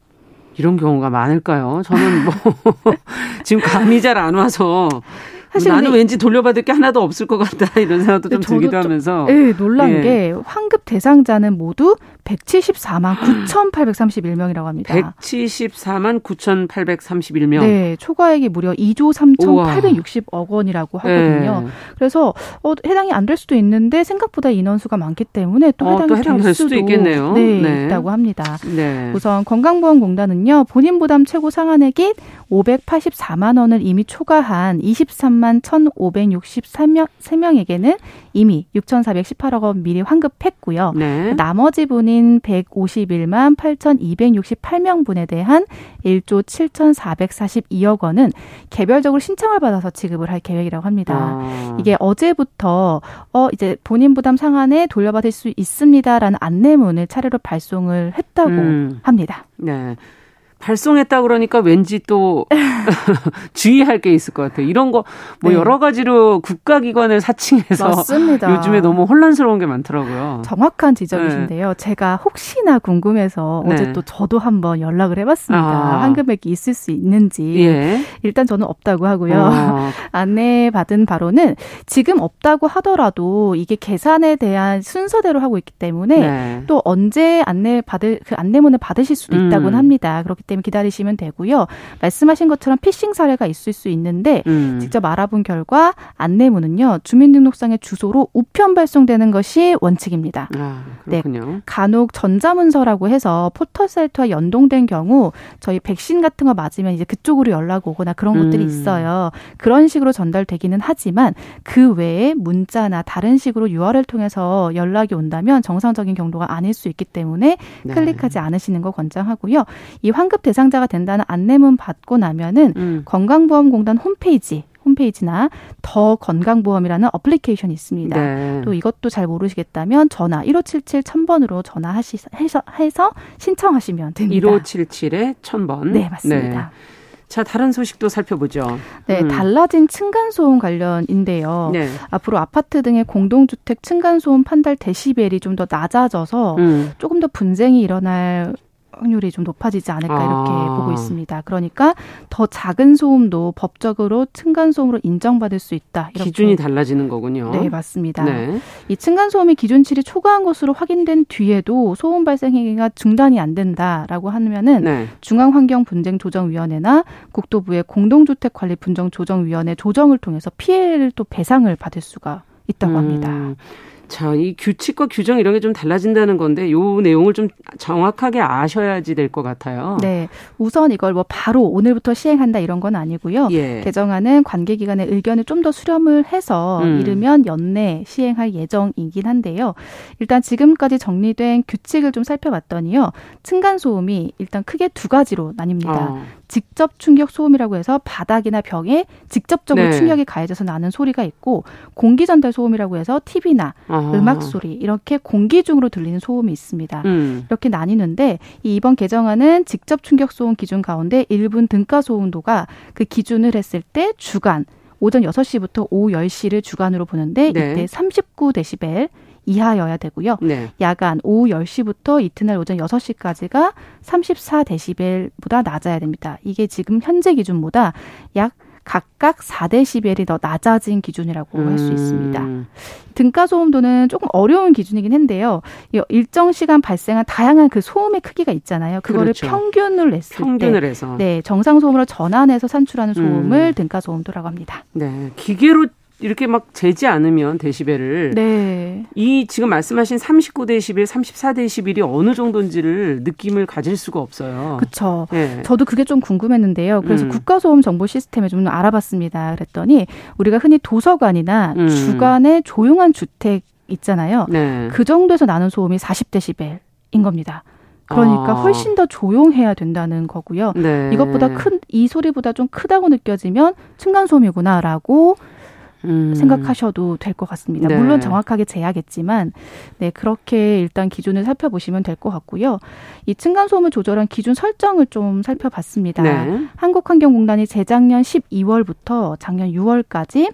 이런 경우가 많을까요? 저는 뭐 <laughs> 지금 감이 잘 안 와서 사실 나는 왠지 돌려받을 게 하나도 없을 것 같다 이런 생각도 좀 들기도 하면서.
네, 놀란 예. 게 환급 대상자는 모두 174만 9,831명이라고 합니다.
174만 9,831명.
네, 초과액이 무려 2조 3,860억 원이라고 하거든요. 네. 그래서 어, 해당이 안 될 수도 있는데 생각보다 인원수가 많기 때문에 또 해당이, 어, 또 해당이 될 수도 있겠네요. 네, 네. 있다고 합니다. 네. 우선 건강보험공단은요 본인 부담 최고 상한액인 584만 원을 이미 초과한 23만 1,563명 3명에게는 이미 6,418억 원 미리 환급했고요. 네. 나머지 분인 151만 8,268명 분에 대한 1조 7,442억 원은 개별적으로 신청을 받아서 지급을 할 계획이라고 합니다. 아. 이게 어제부터 어 이제 본인 부담 상한에 돌려받을 수 있습니다라는 안내문을 차례로 발송을 했다고 음. 합니다.
네. 발송했다 그러니까 왠지 또 <laughs> <laughs> 주의할 게 있을 것 같아요. 이런 거뭐 네. 여러 가지로 국가기관을 사칭해서 맞습니다. <laughs> 요즘에 너무 혼란스러운 게 많더라고요.
정확한 지적이신데요. 네. 제가 혹시나 궁금해서 네. 어제 또 저도 한번 연락을 해봤습니다. 아. 환급액이 있을 수 있는지 예. 일단 저는 없다고 하고요. 아. 안내 받은 바로는 지금 없다고 하더라도 이게 계산에 대한 순서대로 하고 있기 때문에 네. 또 언제 안내 받을 그 안내문을 받으실 수도 있다고는 음. 합니다. 그렇기 때문에 때문에 기다리시면 되고요. 말씀하신 것처럼 피싱 사례가 있을 수 있는데 음. 직접 알아본 결과 안내문은요 주민등록상의 주소로 우편 발송되는 것이 원칙입니다.
아.
네, 간혹 전자문서라고 해서 포털 사이트와 연동된 경우 저희 백신 같은 거 맞으면 이제 그쪽으로 연락 오거나 그런 음. 것들이 있어요. 그런 식으로 전달되기는 하지만 그 외에 문자나 다른 식으로 URL 통해서 연락이 온다면 정상적인 경로가 아닐 수 있기 때문에 네. 클릭하지 않으시는 거 권장하고요. 이 환급 대상자가 된다는 안내문 받고 나면은 음. 건강보험공단 홈페이지 홈페이지나 더 건강보험이라는 어플리케이션이 있습니다. 네. 또 이것도 잘 모르시겠다면 전화 1577 1000번으로 전화하시 해서 해서 신청하시면 됩니다.
1577에 1000번.
네, 맞습니다. 네.
자, 다른 소식도 살펴보죠.
네, 음. 달라진 층간소음 관련인데요. 네. 앞으로 아파트 등의 공동주택 층간소음 판달 데시벨이 좀 더 낮아져서 음. 조금 더 분쟁이 일어날 확률이 좀 높아지지 않을까 이렇게 아. 보고 있습니다. 그러니까 더 작은 소음도 법적으로 층간 소음으로 인정받을 수 있다.
이렇게. 기준이 달라지는 거군요.
네, 맞습니다. 네. 이 층간 소음이 기준치를 초과한 것으로 확인된 뒤에도 소음 발생 행위가 중단이 안 된다라고 하면은 네. 중앙환경분쟁조정위원회나 국토부의 공동주택관리분정조정위원회 조정을 통해서 피해를 또 배상을 받을 수가 있다고 합니다. 음.
자, 이 규칙과 규정 이런 게 좀 달라진다는 건데 요 내용을 좀 정확하게 아셔야지 될 것 같아요.
네. 우선 이걸 뭐 바로 오늘부터 시행한다 이런 건 아니고요. 예. 개정안은 관계 기관의 의견을 좀 더 수렴을 해서 음. 이르면 연내 시행할 예정이긴 한데요. 일단 지금까지 정리된 규칙을 좀 살펴봤더니요. 층간 소음이 일단 크게 두 가지로 나뉩니다. 어. 직접 충격 소음이라고 해서 바닥이나 벽에 직접적으로 네. 충격이 가해져서 나는 소리가 있고 공기 전달 소음이라고 해서 TV나 아. 음악 소리 이렇게 공기 중으로 들리는 소음이 있습니다. 음. 이렇게 나뉘는데 이 이번 개정안은 직접 충격 소음 기준 가운데 1분 등가 소음도가 그 기준을 했을 때 주간 오전 6시부터 오후 10시를 주간으로 보는데 네. 이때 39데시벨 이하여야 되고요. 네. 야간 오후 10시부터 이튿날 오전 6시까지가 34데시벨보다 낮아야 됩니다. 이게 지금 현재 기준보다 약 각각 4데시벨이 더 낮아진 기준이라고 음. 할수 있습니다. 등가 소음도는 조금 어려운 기준이긴 한데요. 일정 시간 발생한 다양한 그 소음의 크기가 있잖아요. 그거를 그렇죠. 평균을 냈을
평균을 때, 해서.
네 정상 소음으로 전환해서 산출하는 소음을 음. 등가 소음도라고 합니다.
네, 기계로 이렇게 막 재지 않으면 데시벨을 네. 이 지금 말씀하신 39데시벨, 34데시벨이 어느 정도인지를 느낌을 가질 수가 없어요.
그렇죠. 네. 저도 그게 좀 궁금했는데요. 그래서 음. 국가소음 정보 시스템에 좀 알아봤습니다. 그랬더니 우리가 흔히 도서관이나 음. 주간에 조용한 주택 있잖아요. 네. 그 정도에서 나는 소음이 40데시벨인 겁니다. 그러니까 아. 훨씬 더 조용해야 된다는 거고요. 네. 이것보다 큰 이 소리보다 좀 크다고 느껴지면 층간 소음이구나라고 음. 생각하셔도 될 것 같습니다. 네. 물론 정확하게 재야겠지만, 네, 그렇게 일단 기준을 살펴보시면 될 것 같고요. 이 층간소음을 조절한 기준 설정을 좀 살펴봤습니다. 네. 한국환경공단이 재작년 12월부터 작년 6월까지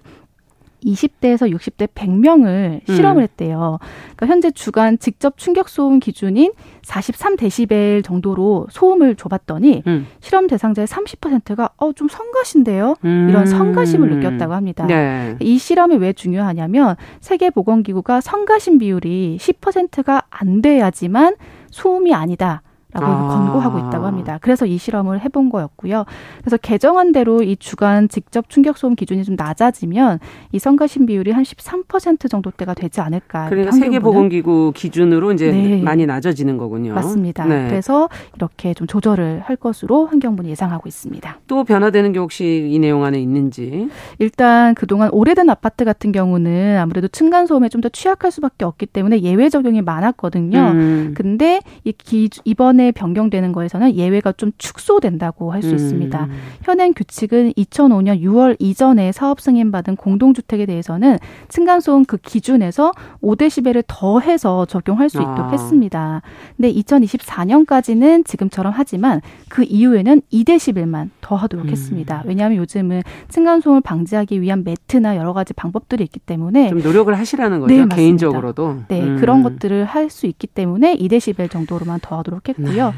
20대에서 60대 100명을 음. 실험을 했대요. 그러니까 현재 주간 직접 충격 소음 기준인 43데시벨 정도로 소음을 줘봤더니 음. 실험 대상자의 30%가 어 좀 성가신데요. 음. 이런 성가심을 느꼈다고 합니다. 네. 이 실험이 왜 중요하냐면 세계 보건기구가 성가심 비율이 10%가 안 돼야지만 소음이 아니다. 라고 아. 권고하고 있다고 합니다. 그래서 이 실험을 해본 거였고요. 그래서 개정안대로 이 주간 직접 충격 소음 기준이 좀 낮아지면 이 성가심 비율이 한 13% 정도대가 되지 않을까.
그러니까 세계보건기구 기준으로 이제 네. 많이 낮아지는 거군요.
맞습니다. 네. 그래서 이렇게 좀 조절을 할 것으로 환경부는 예상하고 있습니다.
또 변화되는 게 혹시 이 내용 안에 있는지?
일단 그동안 오래된 아파트 같은 경우는 아무래도 층간 소음에 좀 더 취약할 수밖에 없기 때문에 예외 적용이 많았거든요. 음. 근데 이 기, 이번 기간에 변경되는 거에서는 예외가 좀 축소된다고 할수 음. 있습니다. 현행 규칙은 2005년 6월 이전에 사업 승인받은 공동주택에 대해서는 층간소음 그 기준에서 5데시벨을 더해서 적용할 수 있도록 아. 했습니다. 근데 2024년까지는 지금처럼 하지만 그 이후에는 2데시벨만 더하도록 음. 했습니다. 왜냐하면 요즘은 층간소음을 방지하기 위한 매트나 여러 가지 방법들이 있기 때문에
좀 노력을 하시라는 거죠. 네, 개인적으로도.
네, 음. 그런 것들을 할 수 있기 때문에 2데시벨 정도로만 더하도록 했고 있고요. 네.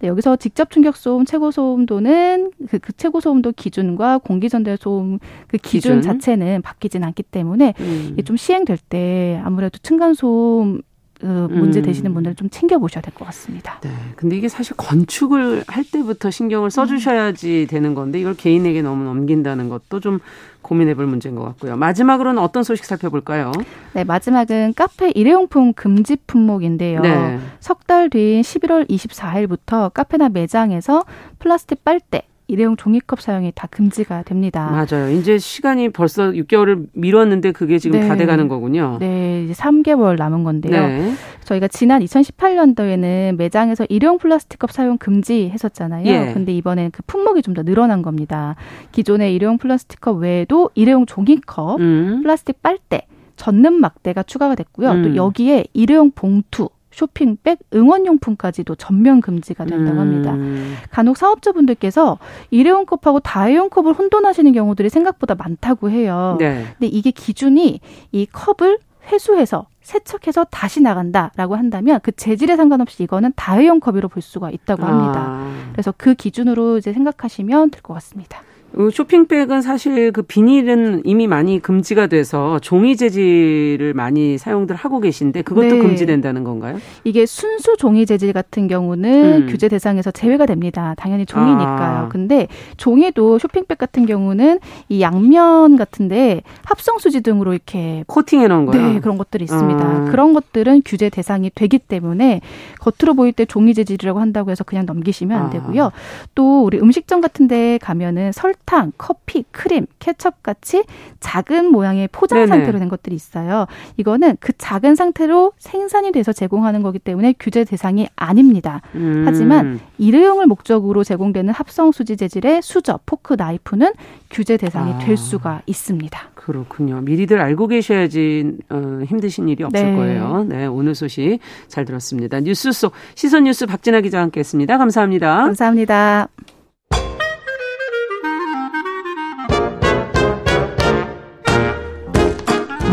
네, 여기서 직접 충격 소음 최고 소음도는 그, 그 최고 소음도 기준과 공기 전달 소음 그 기준, 기준? 자체는 바뀌진 않기 때문에 음. 이게 좀 시행될 때 아무래도 층간 소음 그 문제 음. 되시는 분들은 좀 챙겨 보셔야 될 것 같습니다.
네. 근데 이게 사실 건축을 할 때부터 신경을 써 주셔야지 되는 건데 이걸 개인에게 너무 넘긴다는 것도 좀 고민해 볼 문제인 것 같고요. 마지막으로는 어떤 소식 살펴볼까요?
네, 마지막은 카페 일회용품 금지 품목인데요. 네. 석달 뒤인 11월 24일부터 카페나 매장에서 플라스틱 빨대, 일회용 종이컵 사용이 다 금지가 됩니다.
맞아요. 이제 시간이 벌써 6개월을 미뤘는데 그게 지금 네. 다 돼가는 거군요.
네, 이제 3개월 남은 건데요. 네. 저희가 지난 2018년도에는 매장에서 일회용 플라스틱컵 사용 금지했었잖아요. 예. 근데 이번엔 그 품목이 좀 더 늘어난 겁니다. 기존의 일회용 플라스틱컵 외에도 일회용 종이컵, 음. 플라스틱 빨대, 젖는 막대가 추가가 됐고요. 음. 또 여기에 일회용 봉투, 쇼핑백, 응원용품까지도 전면 금지가 된다고 합니다. 음. 간혹 사업자분들께서 일회용 컵하고 다회용 컵을 혼돈하시는 경우들이 생각보다 많다고 해요. 네. 근데 이게 기준이 이 컵을 회수해서 세척해서 다시 나간다라고 한다면 그 재질에 상관없이 이거는 다회용 컵으로 볼 수가 있다고 합니다. 아. 그래서 그 기준으로 이제 생각하시면 될 것 같습니다.
쇼핑백은 사실 그 비닐은 이미 많이 금지가 돼서 종이 재질을 많이 사용들 하고 계신데 그것도 네. 금지된다는 건가요?
이게 순수 종이 재질 같은 경우는 음. 규제 대상에서 제외가 됩니다. 당연히 종이니까요. 아. 근데 종이도 쇼핑백 같은 경우는 이 양면 같은데 합성 수지 등으로 이렇게
코팅해 놓은 거요.
네, 그런 것들이 있습니다. 아. 그런 것들은 규제 대상이 되기 때문에 겉으로 보일 때 종이 재질이라고 한다고 해서 그냥 넘기시면 안 아. 되고요. 아. 또 우리 음식점 같은 데 가면은 설 설탕, 커피, 크림, 케첩 같이 작은 모양의 포장 네네. 상태로 된 것들이 있어요. 이거는 그 작은 상태로 생산이 돼서 제공하는 거기 때문에 규제 대상이 아닙니다. 음. 하지만 일회용을 목적으로 제공되는 합성 수지 재질의 수저, 포크, 나이프는 규제 대상이 아. 될 수가 있습니다.
그렇군요. 미리들 알고 계셔야지 어, 힘드신 일이 없을 네. 거예요. 네, 오늘 소식 잘 들었습니다. 뉴스 속 시선 뉴스 박진아 기자와 함께했습니다. 감사합니다.
감사합니다.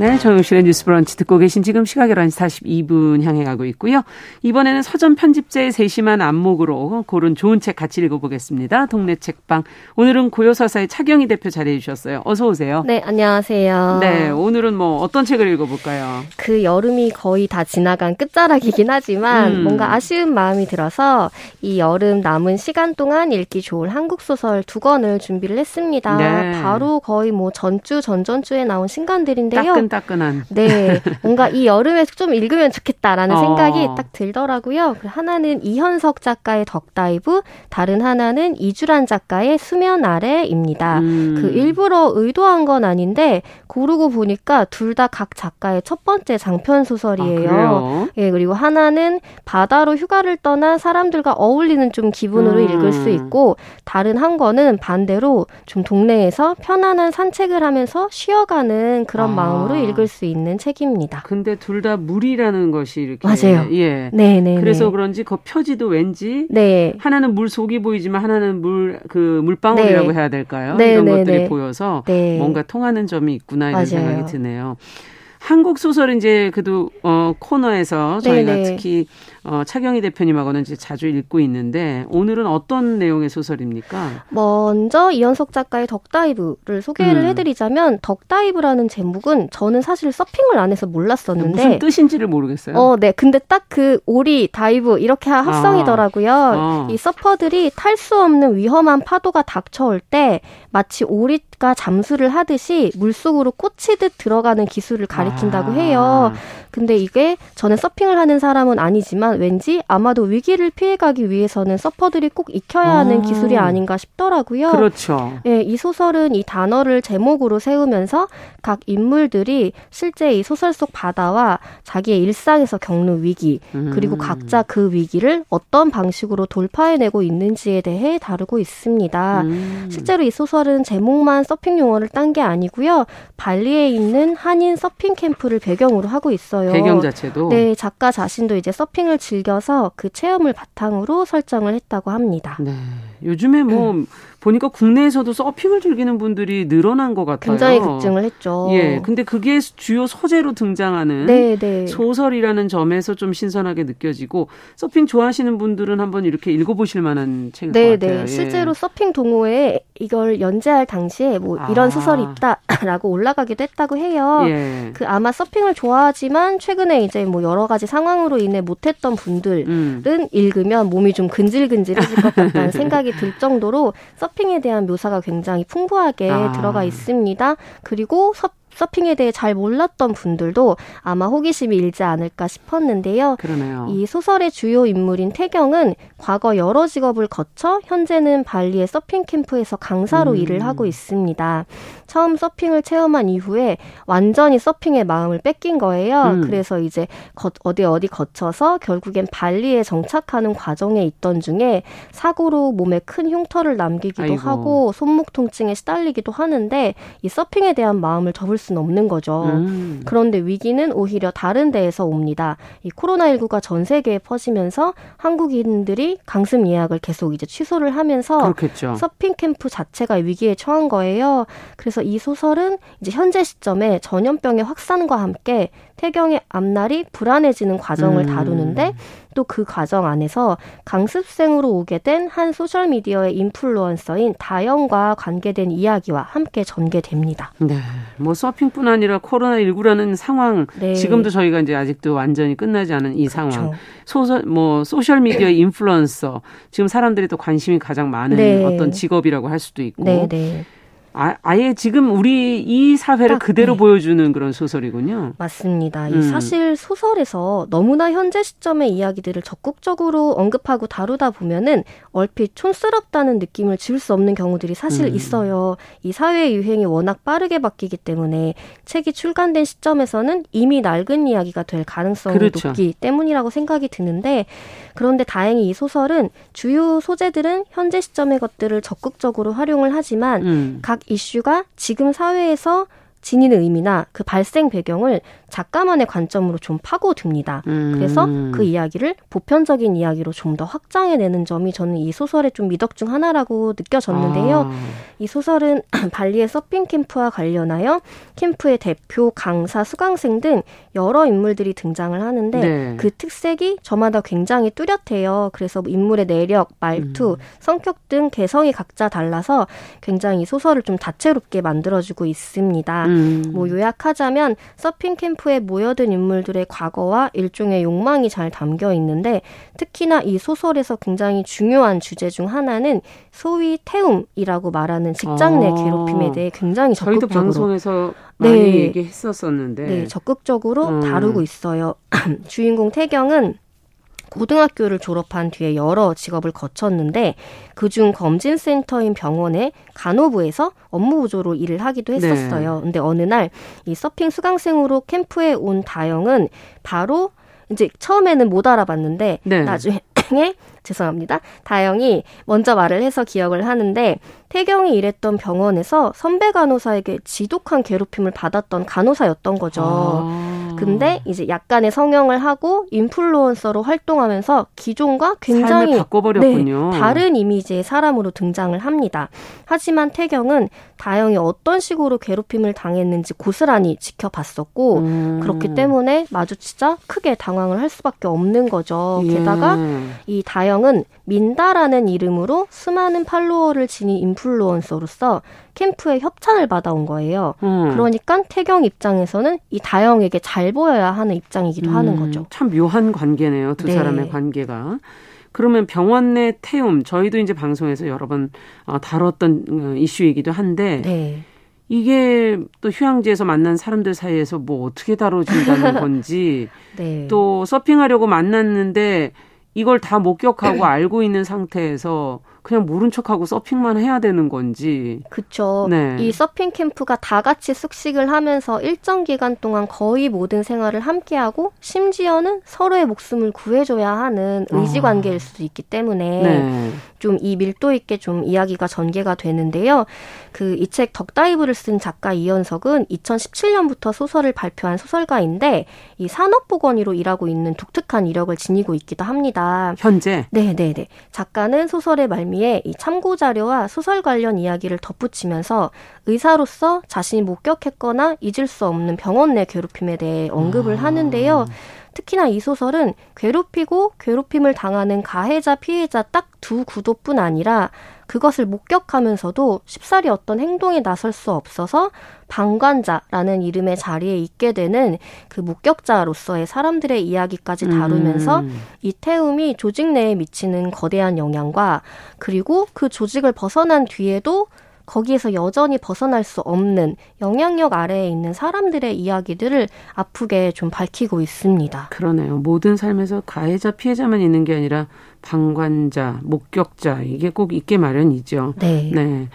네, 정용실의 뉴스 브런치 듣고 계신 지금 시각 11시 42분 향해 가고 있고요. 이번에는 서점 편집자의 세심한 안목으로 고른 좋은 책 같이 읽어보겠습니다. 동네 책방. 오늘은 고요서사의 차경희 대표 자리해 주셨어요. 어서 오세요.
네, 안녕하세요.
네, 오늘은 뭐 어떤 책을 읽어볼까요?
그 여름이 거의 다 지나간 끝자락이긴 하지만 음. 뭔가 아쉬운 마음이 들어서 이 여름 남은 시간 동안 읽기 좋을 한국 소설 두 권을 준비를 했습니다. 네. 바로 거의 뭐 전주 전전주에 나온 신간들인데요.
따끈따끈한.
네. 뭔가 이 여름에 좀 읽으면 좋겠다라는 어. 생각이 딱 들더라고요. 그 하나는 이현석 작가의 덕다이브, 다른 하나는 이주란 작가의 수면 아래입니다. 음. 그 일부러 의도한 건 아닌데 고르고 보니까 둘 다 각 작가의 첫 번째 장편 소설이에요. 아, 예, 그리고 하나는 바다로 휴가를 떠난 사람들과 어울리는 좀 기분으로 음. 읽을 수 있고 다른 한 권은 반대로 좀 동네에서 편안한 산책을 하면서 쉬어가는 그런 아. 마음으로 읽을 수 있는 책입니다.
근데 둘 다 물이라는 것이 이렇게
맞아요.
예. 네, 네. 그래서 네. 그런지 그 표지도 왠지 네. 하나는 물 속이 보이지만 하나는 물 그 물방울이라고 네. 해야 될까요? 네, 이런 네, 것들이 네. 보여서 뭔가 통하는 점이 있구나 이런. 생각이 드네요. 한국 소설 이제 그래도 어 코너에서 저희가 네네. 특히 어 차경희 대표님하고는 이제 자주 읽고 있는데 오늘은 어떤 내용의 소설입니까?
먼저 이현석 작가의 덕다이브를 소개를 음. 해드리자면 덕다이브라는 제목은 저는 사실 서핑을 안 해서 몰랐었는데
무슨 뜻인지를 모르겠어요.
어, 네. 근데 딱 그 오리, dive 이렇게 합성이더라고요. 아. 어. 이 서퍼들이 탈 수 없는 위험한 파도가 닥쳐올 때 마치 오리가 잠수를 하듯이 물속으로 꽂히듯 들어가는 기술을 가 리킨다고 아. 해요. 근데 이게 저는 서핑을 하는 사람은 아니지만 왠지 아마도 위기를 피해가기 위해서는 서퍼들이 꼭 익혀야 하는 아. 기술이 아닌가 싶더라고요.
그렇죠.
예, 이 소설은 이 단어를 제목으로 세우면서 각 인물들이 실제 이 소설 속 바다와 자기의 일상에서 겪는 위기 음. 그리고 각자 그 위기를 어떤 방식으로 돌파해내고 있는지에 대해 다루고 있습니다. 음. 실제로 이 소설은 제목만 서핑 용어를 딴 게 아니고요. 발리에 있는 한인 서핑 캠프를 배경으로 하고 있어요.
배경 자체도.
네, 작가 자신도 이제 서핑을 즐겨서 그 체험을 바탕으로 설정을 했다고 합니다.
네. 요즘에 뭐 음. 보니까 국내에서도 서핑을 즐기는 분들이 늘어난 것 같아요.
굉장히 급증을 했죠.
예. 근데 그게 주요 소재로 등장하는 네, 네. 소설이라는 점에서 좀 신선하게 느껴지고 서핑 좋아하시는 분들은 한번 이렇게 읽어보실 만한 책일 네, 것 같아요. 네. 예.
실제로 서핑 동호회에 이걸 연재할 당시에 뭐 이런 아. 소설이 있다라고 <laughs> 올라가기도 했다고 해요. 예. 그 아마 서핑을 좋아하지만 최근에 이제 뭐 여러 가지 상황으로 인해 못했던 분들은 음. 읽으면 몸이 좀 근질근질해질 것 같다는 <laughs> 생각이 들 정도로 서 서핑에 대한 묘사가 굉장히 풍부하게 아. 들어가 있습니다. 그리고 서, 서핑에 대해 잘 몰랐던 분들도 아마 호기심이 일지 않을까 싶었는데요.
그러네요.
이 소설의 주요 인물인 태경은 과거 여러 직업을 거쳐 현재는 발리의 서핑 캠프에서 강사로 음. 일을 하고 있습니다. 처음 서핑을 체험한 이후에 완전히 서핑의 마음을 뺏긴 거예요. 음. 그래서 이제 어디 어디 거쳐서 결국엔 발리에 정착하는 과정에 있던 중에 사고로 몸에 큰 흉터를 남기기도 아이고. 하고 손목 통증에 시달리기도 하는데 이 서핑에 대한 마음을 접을 수 수는 없는 거죠. 음. 그런데 위기는 오히려 다른 데에서 옵니다. 이 코로나19가 전 세계에 퍼지면서 한국인들이 강습 예약을 계속 이제 취소를 하면서 그렇겠죠. 서핑 캠프 자체가 위기에 처한 거예요. 그래서 이 소설은 이제 현재 시점에 전염병의 확산과 함께 태경의 앞날이 불안해지는 과정을 음. 다루는데 또 그 과정 안에서 강습생으로 오게 된 한 소셜미디어의 인플루언서인 다영과 관계된 이야기와 함께 전개됩니다.
네. 뭐 서핑뿐 아니라 코로나19라는 상황 네. 지금도 저희가 이제 아직도 완전히 끝나지 않은 이 그렇죠. 상황. 소설 뭐 소셜 미디어 인플루언서 지금 사람들이 또 관심이 가장 많은 네. 어떤 직업이라고 할 수도 있고. 네, 네. 아, 아예 지금 우리 이 사회를 딱, 그대로 네. 보여주는 그런 소설이군요.
맞습니다. 음. 사실 소설에서 너무나 현재 시점의 이야기들을 적극적으로 언급하고 다루다 보면은 얼핏 촌스럽다는 느낌을 지울 수 없는 경우들이 사실 음. 있어요. 이 사회의 유행이 워낙 빠르게 바뀌기 때문에 책이 출간된 시점에서는 이미 낡은 이야기가 될 가능성이 그렇죠. 높기 때문이라고 생각이 드는데 그런데 다행히 이 소설은 주요 소재들은 현재 시점의 것들을 적극적으로 활용을 하지만 음. 각 이슈가 지금 사회에서 지니는 의미나 그 발생 배경을 작가만의 관점으로 좀 파고듭니다. 음. 그래서 그 이야기를 보편적인 이야기로 좀 더 확장해내는 점이 저는 이 소설의 좀 미덕 중 하나라고 느껴졌는데요. 아. 이 소설은 <clears throat> 발리의 서핑 캠프와 관련하여 캠프의 대표, 강사, 수강생 등 여러 인물들이 등장을 하는데 네. 그 특색이 저마다 굉장히 뚜렷해요. 그래서 인물의 내력, 말투, 음. 성격 등 개성이 각자 달라서 굉장히 소설을 좀 다채롭게 만들어주고 있습니다. 음. 뭐 요약하자면 서핑 캠프 에 모여든 인물들의 과거와 일종의 욕망이 잘 담겨 있는데 특히나 이 소설에서 굉장히 중요한 주제 중 하나는 소위 태움이라고 말하는 직장 내 아. 괴롭힘에 대해 굉장히 적극적으로
저희도 방송에서 많이 네. 얘기했었었는데
네, 적극적으로 음. 다루고 있어요. <clears throat> 주인공 태경은 고등학교를 졸업한 뒤에 여러 직업을 거쳤는데 그중 검진센터인 병원의 간호부에서 업무 부조로 일을 하기도 네. 했었어요. 네. 근데 어느 날 이 서핑 수강생으로 캠프에 온 다영은 바로 이제 처음에는 못 알아봤는데 네. 나중에 <coughs> 죄송합니다. 다영이 먼저 말을 해서 기억을 하는데 태경이 일했던 병원에서 선배 간호사에게 지독한 괴롭힘을 받았던 간호사였던 거죠. 아. 근데 이제 약간의 성형을 하고 인플루언서로 활동하면서 기존과 굉장히
바꿔버렸군요.
네, 다른 이미지의 사람으로 등장을 합니다. 하지만 태경은 다영이 어떤 식으로 괴롭힘을 당했는지 고스란히 지켜봤었고 음. 그렇기 때문에 마주치자 크게 당황을 할 수밖에 없는 거죠. 예. 게다가 이 다영은 민다라는 이름으로 수많은 팔로워를 지닌 인플루언서로서 캠프에 협찬을 받아온 거예요. 음. 그러니까 태경 입장에서는 이 다영에게 잘 보여야 하는 입장이기도 음. 하는 거죠.
참 묘한 관계네요. 두 네. 사람의 관계가. 그러면 병원 내 태움 저희도 이제 방송에서 여러 번 어, 다뤘던 어, 이슈이기도 한데 네. 이게 또 휴양지에서 만난 사람들 사이에서 뭐 어떻게 다뤄진다는 <laughs> 건지 네. 또 서핑하려고 만났는데 이걸 다 목격하고 <clears throat> 알고 있는 상태에서 그냥 모른 척하고 서핑만 해야 되는 건지.
그쵸. 네. 이 서핑 캠프가 다 같이 숙식을 하면서 일정 기간 동안 거의 모든 생활을 함께하고 심지어는 서로의 목숨을 구해줘야 하는 의지 관계일 아. 수도 있기 때문에 네. 좀 이 밀도 있게 좀 이야기가 전개가 되는데요. 그 이 책 덕다이브를 쓴 작가 이현석은 2017년부터 소설을 발표한 소설가인데 이 산업보건의로 일하고 있는 독특한 이력을 지니고 있기도 합니다.
현재?
네, 네, 네. 작가는 소설의 말미에 이 참고 자료와 소설 관련 이야기를 덧붙이면서 의사로서 자신이 목격했거나 잊을 수 없는 병원 내 괴롭힘에 대해 언급을 아. 하는데요. 특히나 이 소설은 괴롭히고 괴롭힘을 당하는 가해자 피해자 딱 두 구도뿐 아니라 그것을 목격하면서도 쉽사리 어떤 행동에 나설 수 없어서 방관자라는 이름의 자리에 있게 되는 그 목격자로서의 사람들의 이야기까지 다루면서 음. 이 태움이 조직 내에 미치는 거대한 영향과 그리고 그 조직을 벗어난 뒤에도 거기에서 여전히 벗어날 수 없는 영향력 아래에 있는 사람들의 이야기들을 아프게 좀 밝히고 있습니다.
그러네요. 모든 삶에서 가해자, 피해자만 있는 게 아니라 방관자, 목격자 이게 꼭 있게 마련이죠. 네. 네.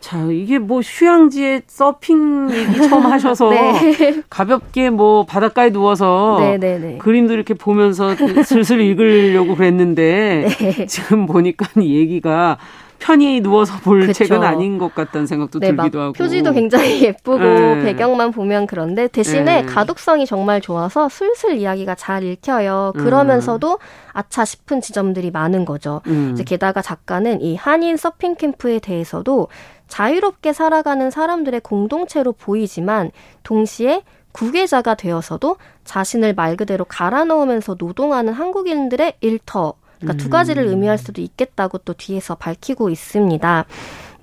자, 이게 뭐 휴양지에 서핑 얘기 처음 하셔서 <laughs> 네. 가볍게 뭐 바닷가에 누워서 네, 네, 네. 그림도 이렇게 보면서 슬슬 읽으려고 그랬는데 <laughs> 네. 지금 보니까 이 얘기가 편히 누워서 볼 그쵸. 책은 아닌 것 같다는 생각도 네, 들기도 하고.
표지도 굉장히 <laughs> 예쁘고 네. 배경만 보면 그런데 대신에 네. 가독성이 정말 좋아서 술술 이야기가 잘 읽혀요. 그러면서도 음. 아차 싶은 지점들이 많은 거죠. 음. 이제 게다가 작가는 이 한인 서핑 캠프에 대해서도 자유롭게 살아가는 사람들의 공동체로 보이지만 동시에 구계자가 되어서도 자신을 말 그대로 갈아 넣으면서 노동하는 한국인들의 일터 그러니까 음. 두 가지를 의미할 수도 있겠다고 또 뒤에서 밝히고 있습니다.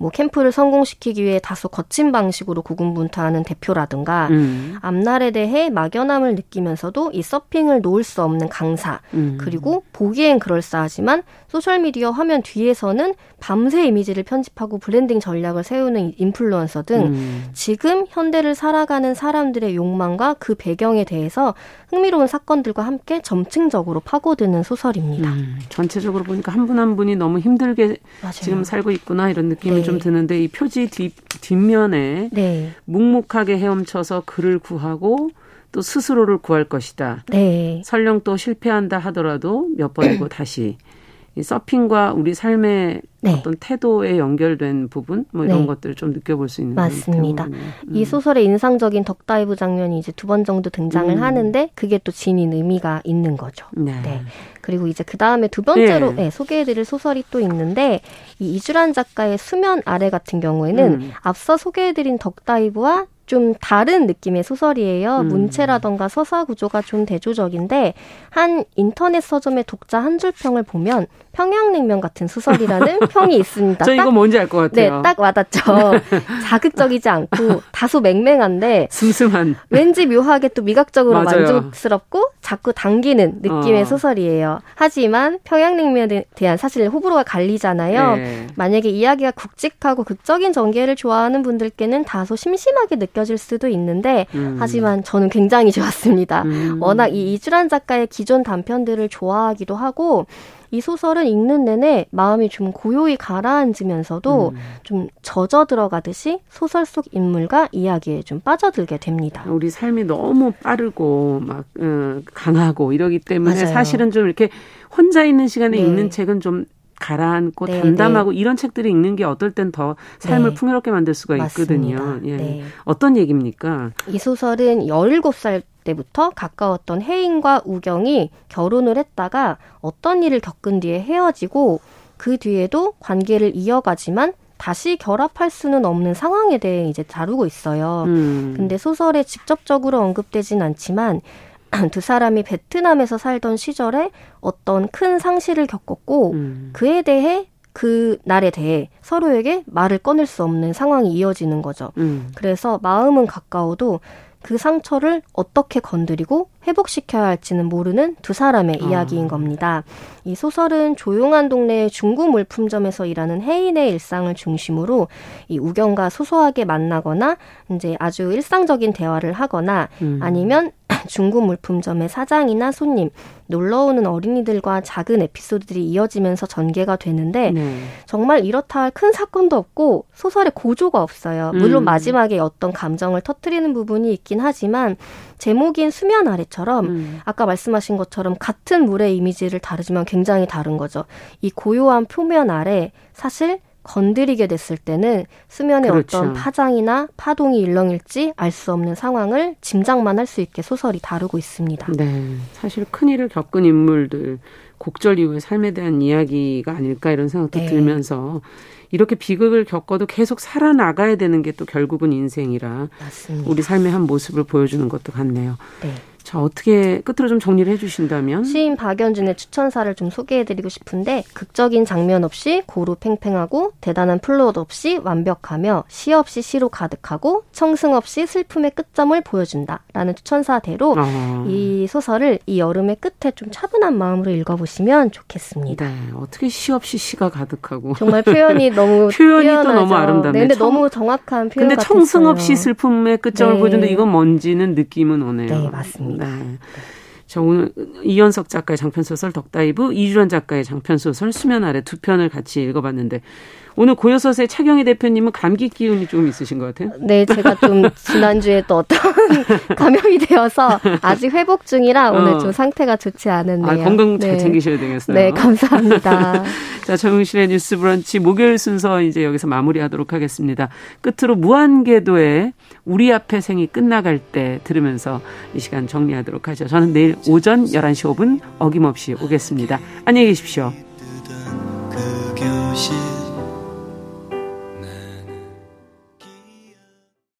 뭐 캠프를 성공시키기 위해 다소 거친 방식으로 고군분투하는 대표라든가 음. 앞날에 대해 막연함을 느끼면서도 이 서핑을 놓을 수 없는 강사 음. 그리고 보기엔 그럴싸하지만 소셜미디어 화면 뒤에서는 밤새 이미지를 편집하고 브랜딩 전략을 세우는 인플루언서 등 음. 지금 현대를 살아가는 사람들의 욕망과 그 배경에 대해서 흥미로운 사건들과 함께 점층적으로 파고드는 소설입니다. 음.
전체적으로 보니까 한 분 한 분이 너무 힘들게 맞아요. 지금 살고 있구나 이런 느낌이 네. 좀 드는데 이 표지 뒷, 뒷면에 네. 묵묵하게 헤엄쳐서 그를 구하고 또 스스로를 구할 것이다. 네. 설령 또 실패한다 하더라도 몇 번이고 <clears throat> 다시 이 서핑과 우리 삶의 네. 어떤 태도에 연결된 부분 뭐 이런 네. 것들을 좀 느껴볼 수 있는
맞습니다. 음. 이 소설의 인상적인 덕다이브 장면이 이제 두 번 정도 등장을 음. 하는데 그게 또 지닌 의미가 있는 거죠. 네. 네. 그리고 이제 그 다음에 두 번째로 네. 네, 소개해드릴 소설이 또 있는데 이 이주란 작가의 수면 아래 같은 경우에는 음. 앞서 소개해드린 덕다이브와 좀 다른 느낌의 소설이에요. 음. 문체라던가 서사 구조가 좀 대조적인데 한 인터넷 서점의 독자 한 줄 평을 보면 평양냉면 같은 소설이라는 <laughs> 평이 있습니다.
저 이거 뭔지 알 것 같아요.
네, 딱 와닿죠. <laughs> 자극적이지 않고 다소 맹맹한데
슴슴한
왠지 묘하게 또 미각적으로 맞아요. 만족스럽고 자꾸 당기는 느낌의 어. 소설이에요. 하지만 평양냉면에 대한 사실 호불호가 갈리잖아요. 네. 만약에 이야기가 굵직하고 극적인 전개를 좋아하는 분들께는 다소 심심하게 느껴질 수도 있는데 음. 하지만 저는 굉장히 좋았습니다. 음. 워낙 이 이주란 작가의 기존 단편들을 좋아하기도 하고 이 소설은 읽는 내내 마음이 좀 고요히 가라앉으면서도 음. 좀 젖어 들어가듯이 소설 속 인물과 이야기에 좀 빠져들게 됩니다.
우리 삶이 너무 빠르고 막 어, 강하고 이러기 때문에 맞아요. 사실은 좀 이렇게 혼자 있는 시간에 네. 읽는 책은 좀 가라앉고 네, 담담하고 네. 이런 책들을 읽는 게 어떨 땐 더 삶을 네. 풍요롭게 만들 수가 있거든요. 예. 네. 어떤 얘기입니까?
이 소설은 17살 때부터 가까웠던 혜인과 우경이 결혼을 했다가 어떤 일을 겪은 뒤에 헤어지고 그 뒤에도 관계를 이어가지만 다시 결합할 수는 없는 상황에 대해 이제 다루고 있어요. 음. 근데 소설에 직접적으로 언급되진 않지만 <clears throat> 두 사람이 베트남에서 살던 시절에 어떤 큰 상실을 겪었고 음. 그에 대해 그 날에 대해 서로에게 말을 꺼낼 수 없는 상황이 이어지는 거죠. 음. 그래서 마음은 가까워도 그 상처를 어떻게 건드리고 회복시켜야 할지는 모르는 두 사람의 아. 이야기인 겁니다. 이 소설은 조용한 동네의 중고 물품점에서 일하는 해인의 일상을 중심으로 이 우경과 소소하게 만나거나 이제 아주 일상적인 대화를 하거나 음. 아니면 중고 물품점의 사장이나 손님, 놀러 오는 어린이들과 작은 에피소드들이 이어지면서 전개가 되는데 네. 정말 이렇다 할 큰 사건도 없고 소설에 고조가 없어요. 물론 음. 마지막에 어떤 감정을 터트리는 부분이 있긴 하지만 제목인 수면 아래처럼 음. 아까 말씀하신 것처럼 같은 물의 이미지를 다르지만 굉장히 다른 거죠. 이 고요한 표면 아래 사실 건드리게 됐을 때는 수면에 그렇죠. 어떤 파장이나 파동이 일렁일지 알 수 없는 상황을 짐작만 할 수 있게 소설이 다루고 있습니다.
네. 사실 큰 일을 겪은 인물들, 곡절 이후의 삶에 대한 이야기가 아닐까 이런 생각도 네. 들면서 이렇게 비극을 겪어도 계속 살아나가야 되는 게 또 결국은 인생이라 맞습니다. 우리 삶의 한 모습을 보여주는 것도 같네요. 네. 자, 어떻게 끝으로 좀 정리를 해주신다면?
시인 박연준의 추천사를 좀 소개해드리고 싶은데 극적인 장면 없이 고루 팽팽하고 대단한 플롯 없이 완벽하며 시 없이 시로 가득하고 청승 없이 슬픔의 끝점을 보여준다 라는 추천사대로 아. 이 소설을 이 여름의 끝에 좀 차분한 마음으로 읽어보시면 좋겠습니다. 네,
어떻게 시 없이 시가 가득하고
정말 표현이 <laughs> 너무
표현이 뛰어나죠. 또 너무 아름답네.
네, 근데 청, 너무 정확한 표현
근데 청승 없이 슬픔의 끝점을 네. 보여준다 이건 뭔지는 느낌은 오네요.
네, 맞습니다. 있습니다. 네.
자, 오늘 이현석 작가의 장편소설 덕다이브, 이주란 작가의 장편소설 수면 아래 두 편을 같이 읽어봤는데 오늘 고요서사 차경희 대표님은 감기 기운이 좀 있으신 것 같아요.
네, 제가 좀 <laughs> 지난주에 또 어떤 <laughs> 감염이 되어서 아직 회복 중이라 오늘 어. 좀 상태가 좋지 않은데요. 아,
건강 잘 네. 챙기셔야 되겠어요.
네, 감사합니다. <laughs>
자, 정용실의 뉴스 브런치 목요일 순서 이제 여기서 마무리하도록 하겠습니다. 끝으로 무한궤도의 우리 앞에 생이 끝나갈 때 들으면서 이 시간 정리하도록 하죠. 저는 내일 오전 11시 5분 어김없이 오겠습니다. 안녕히 계십시오. 是。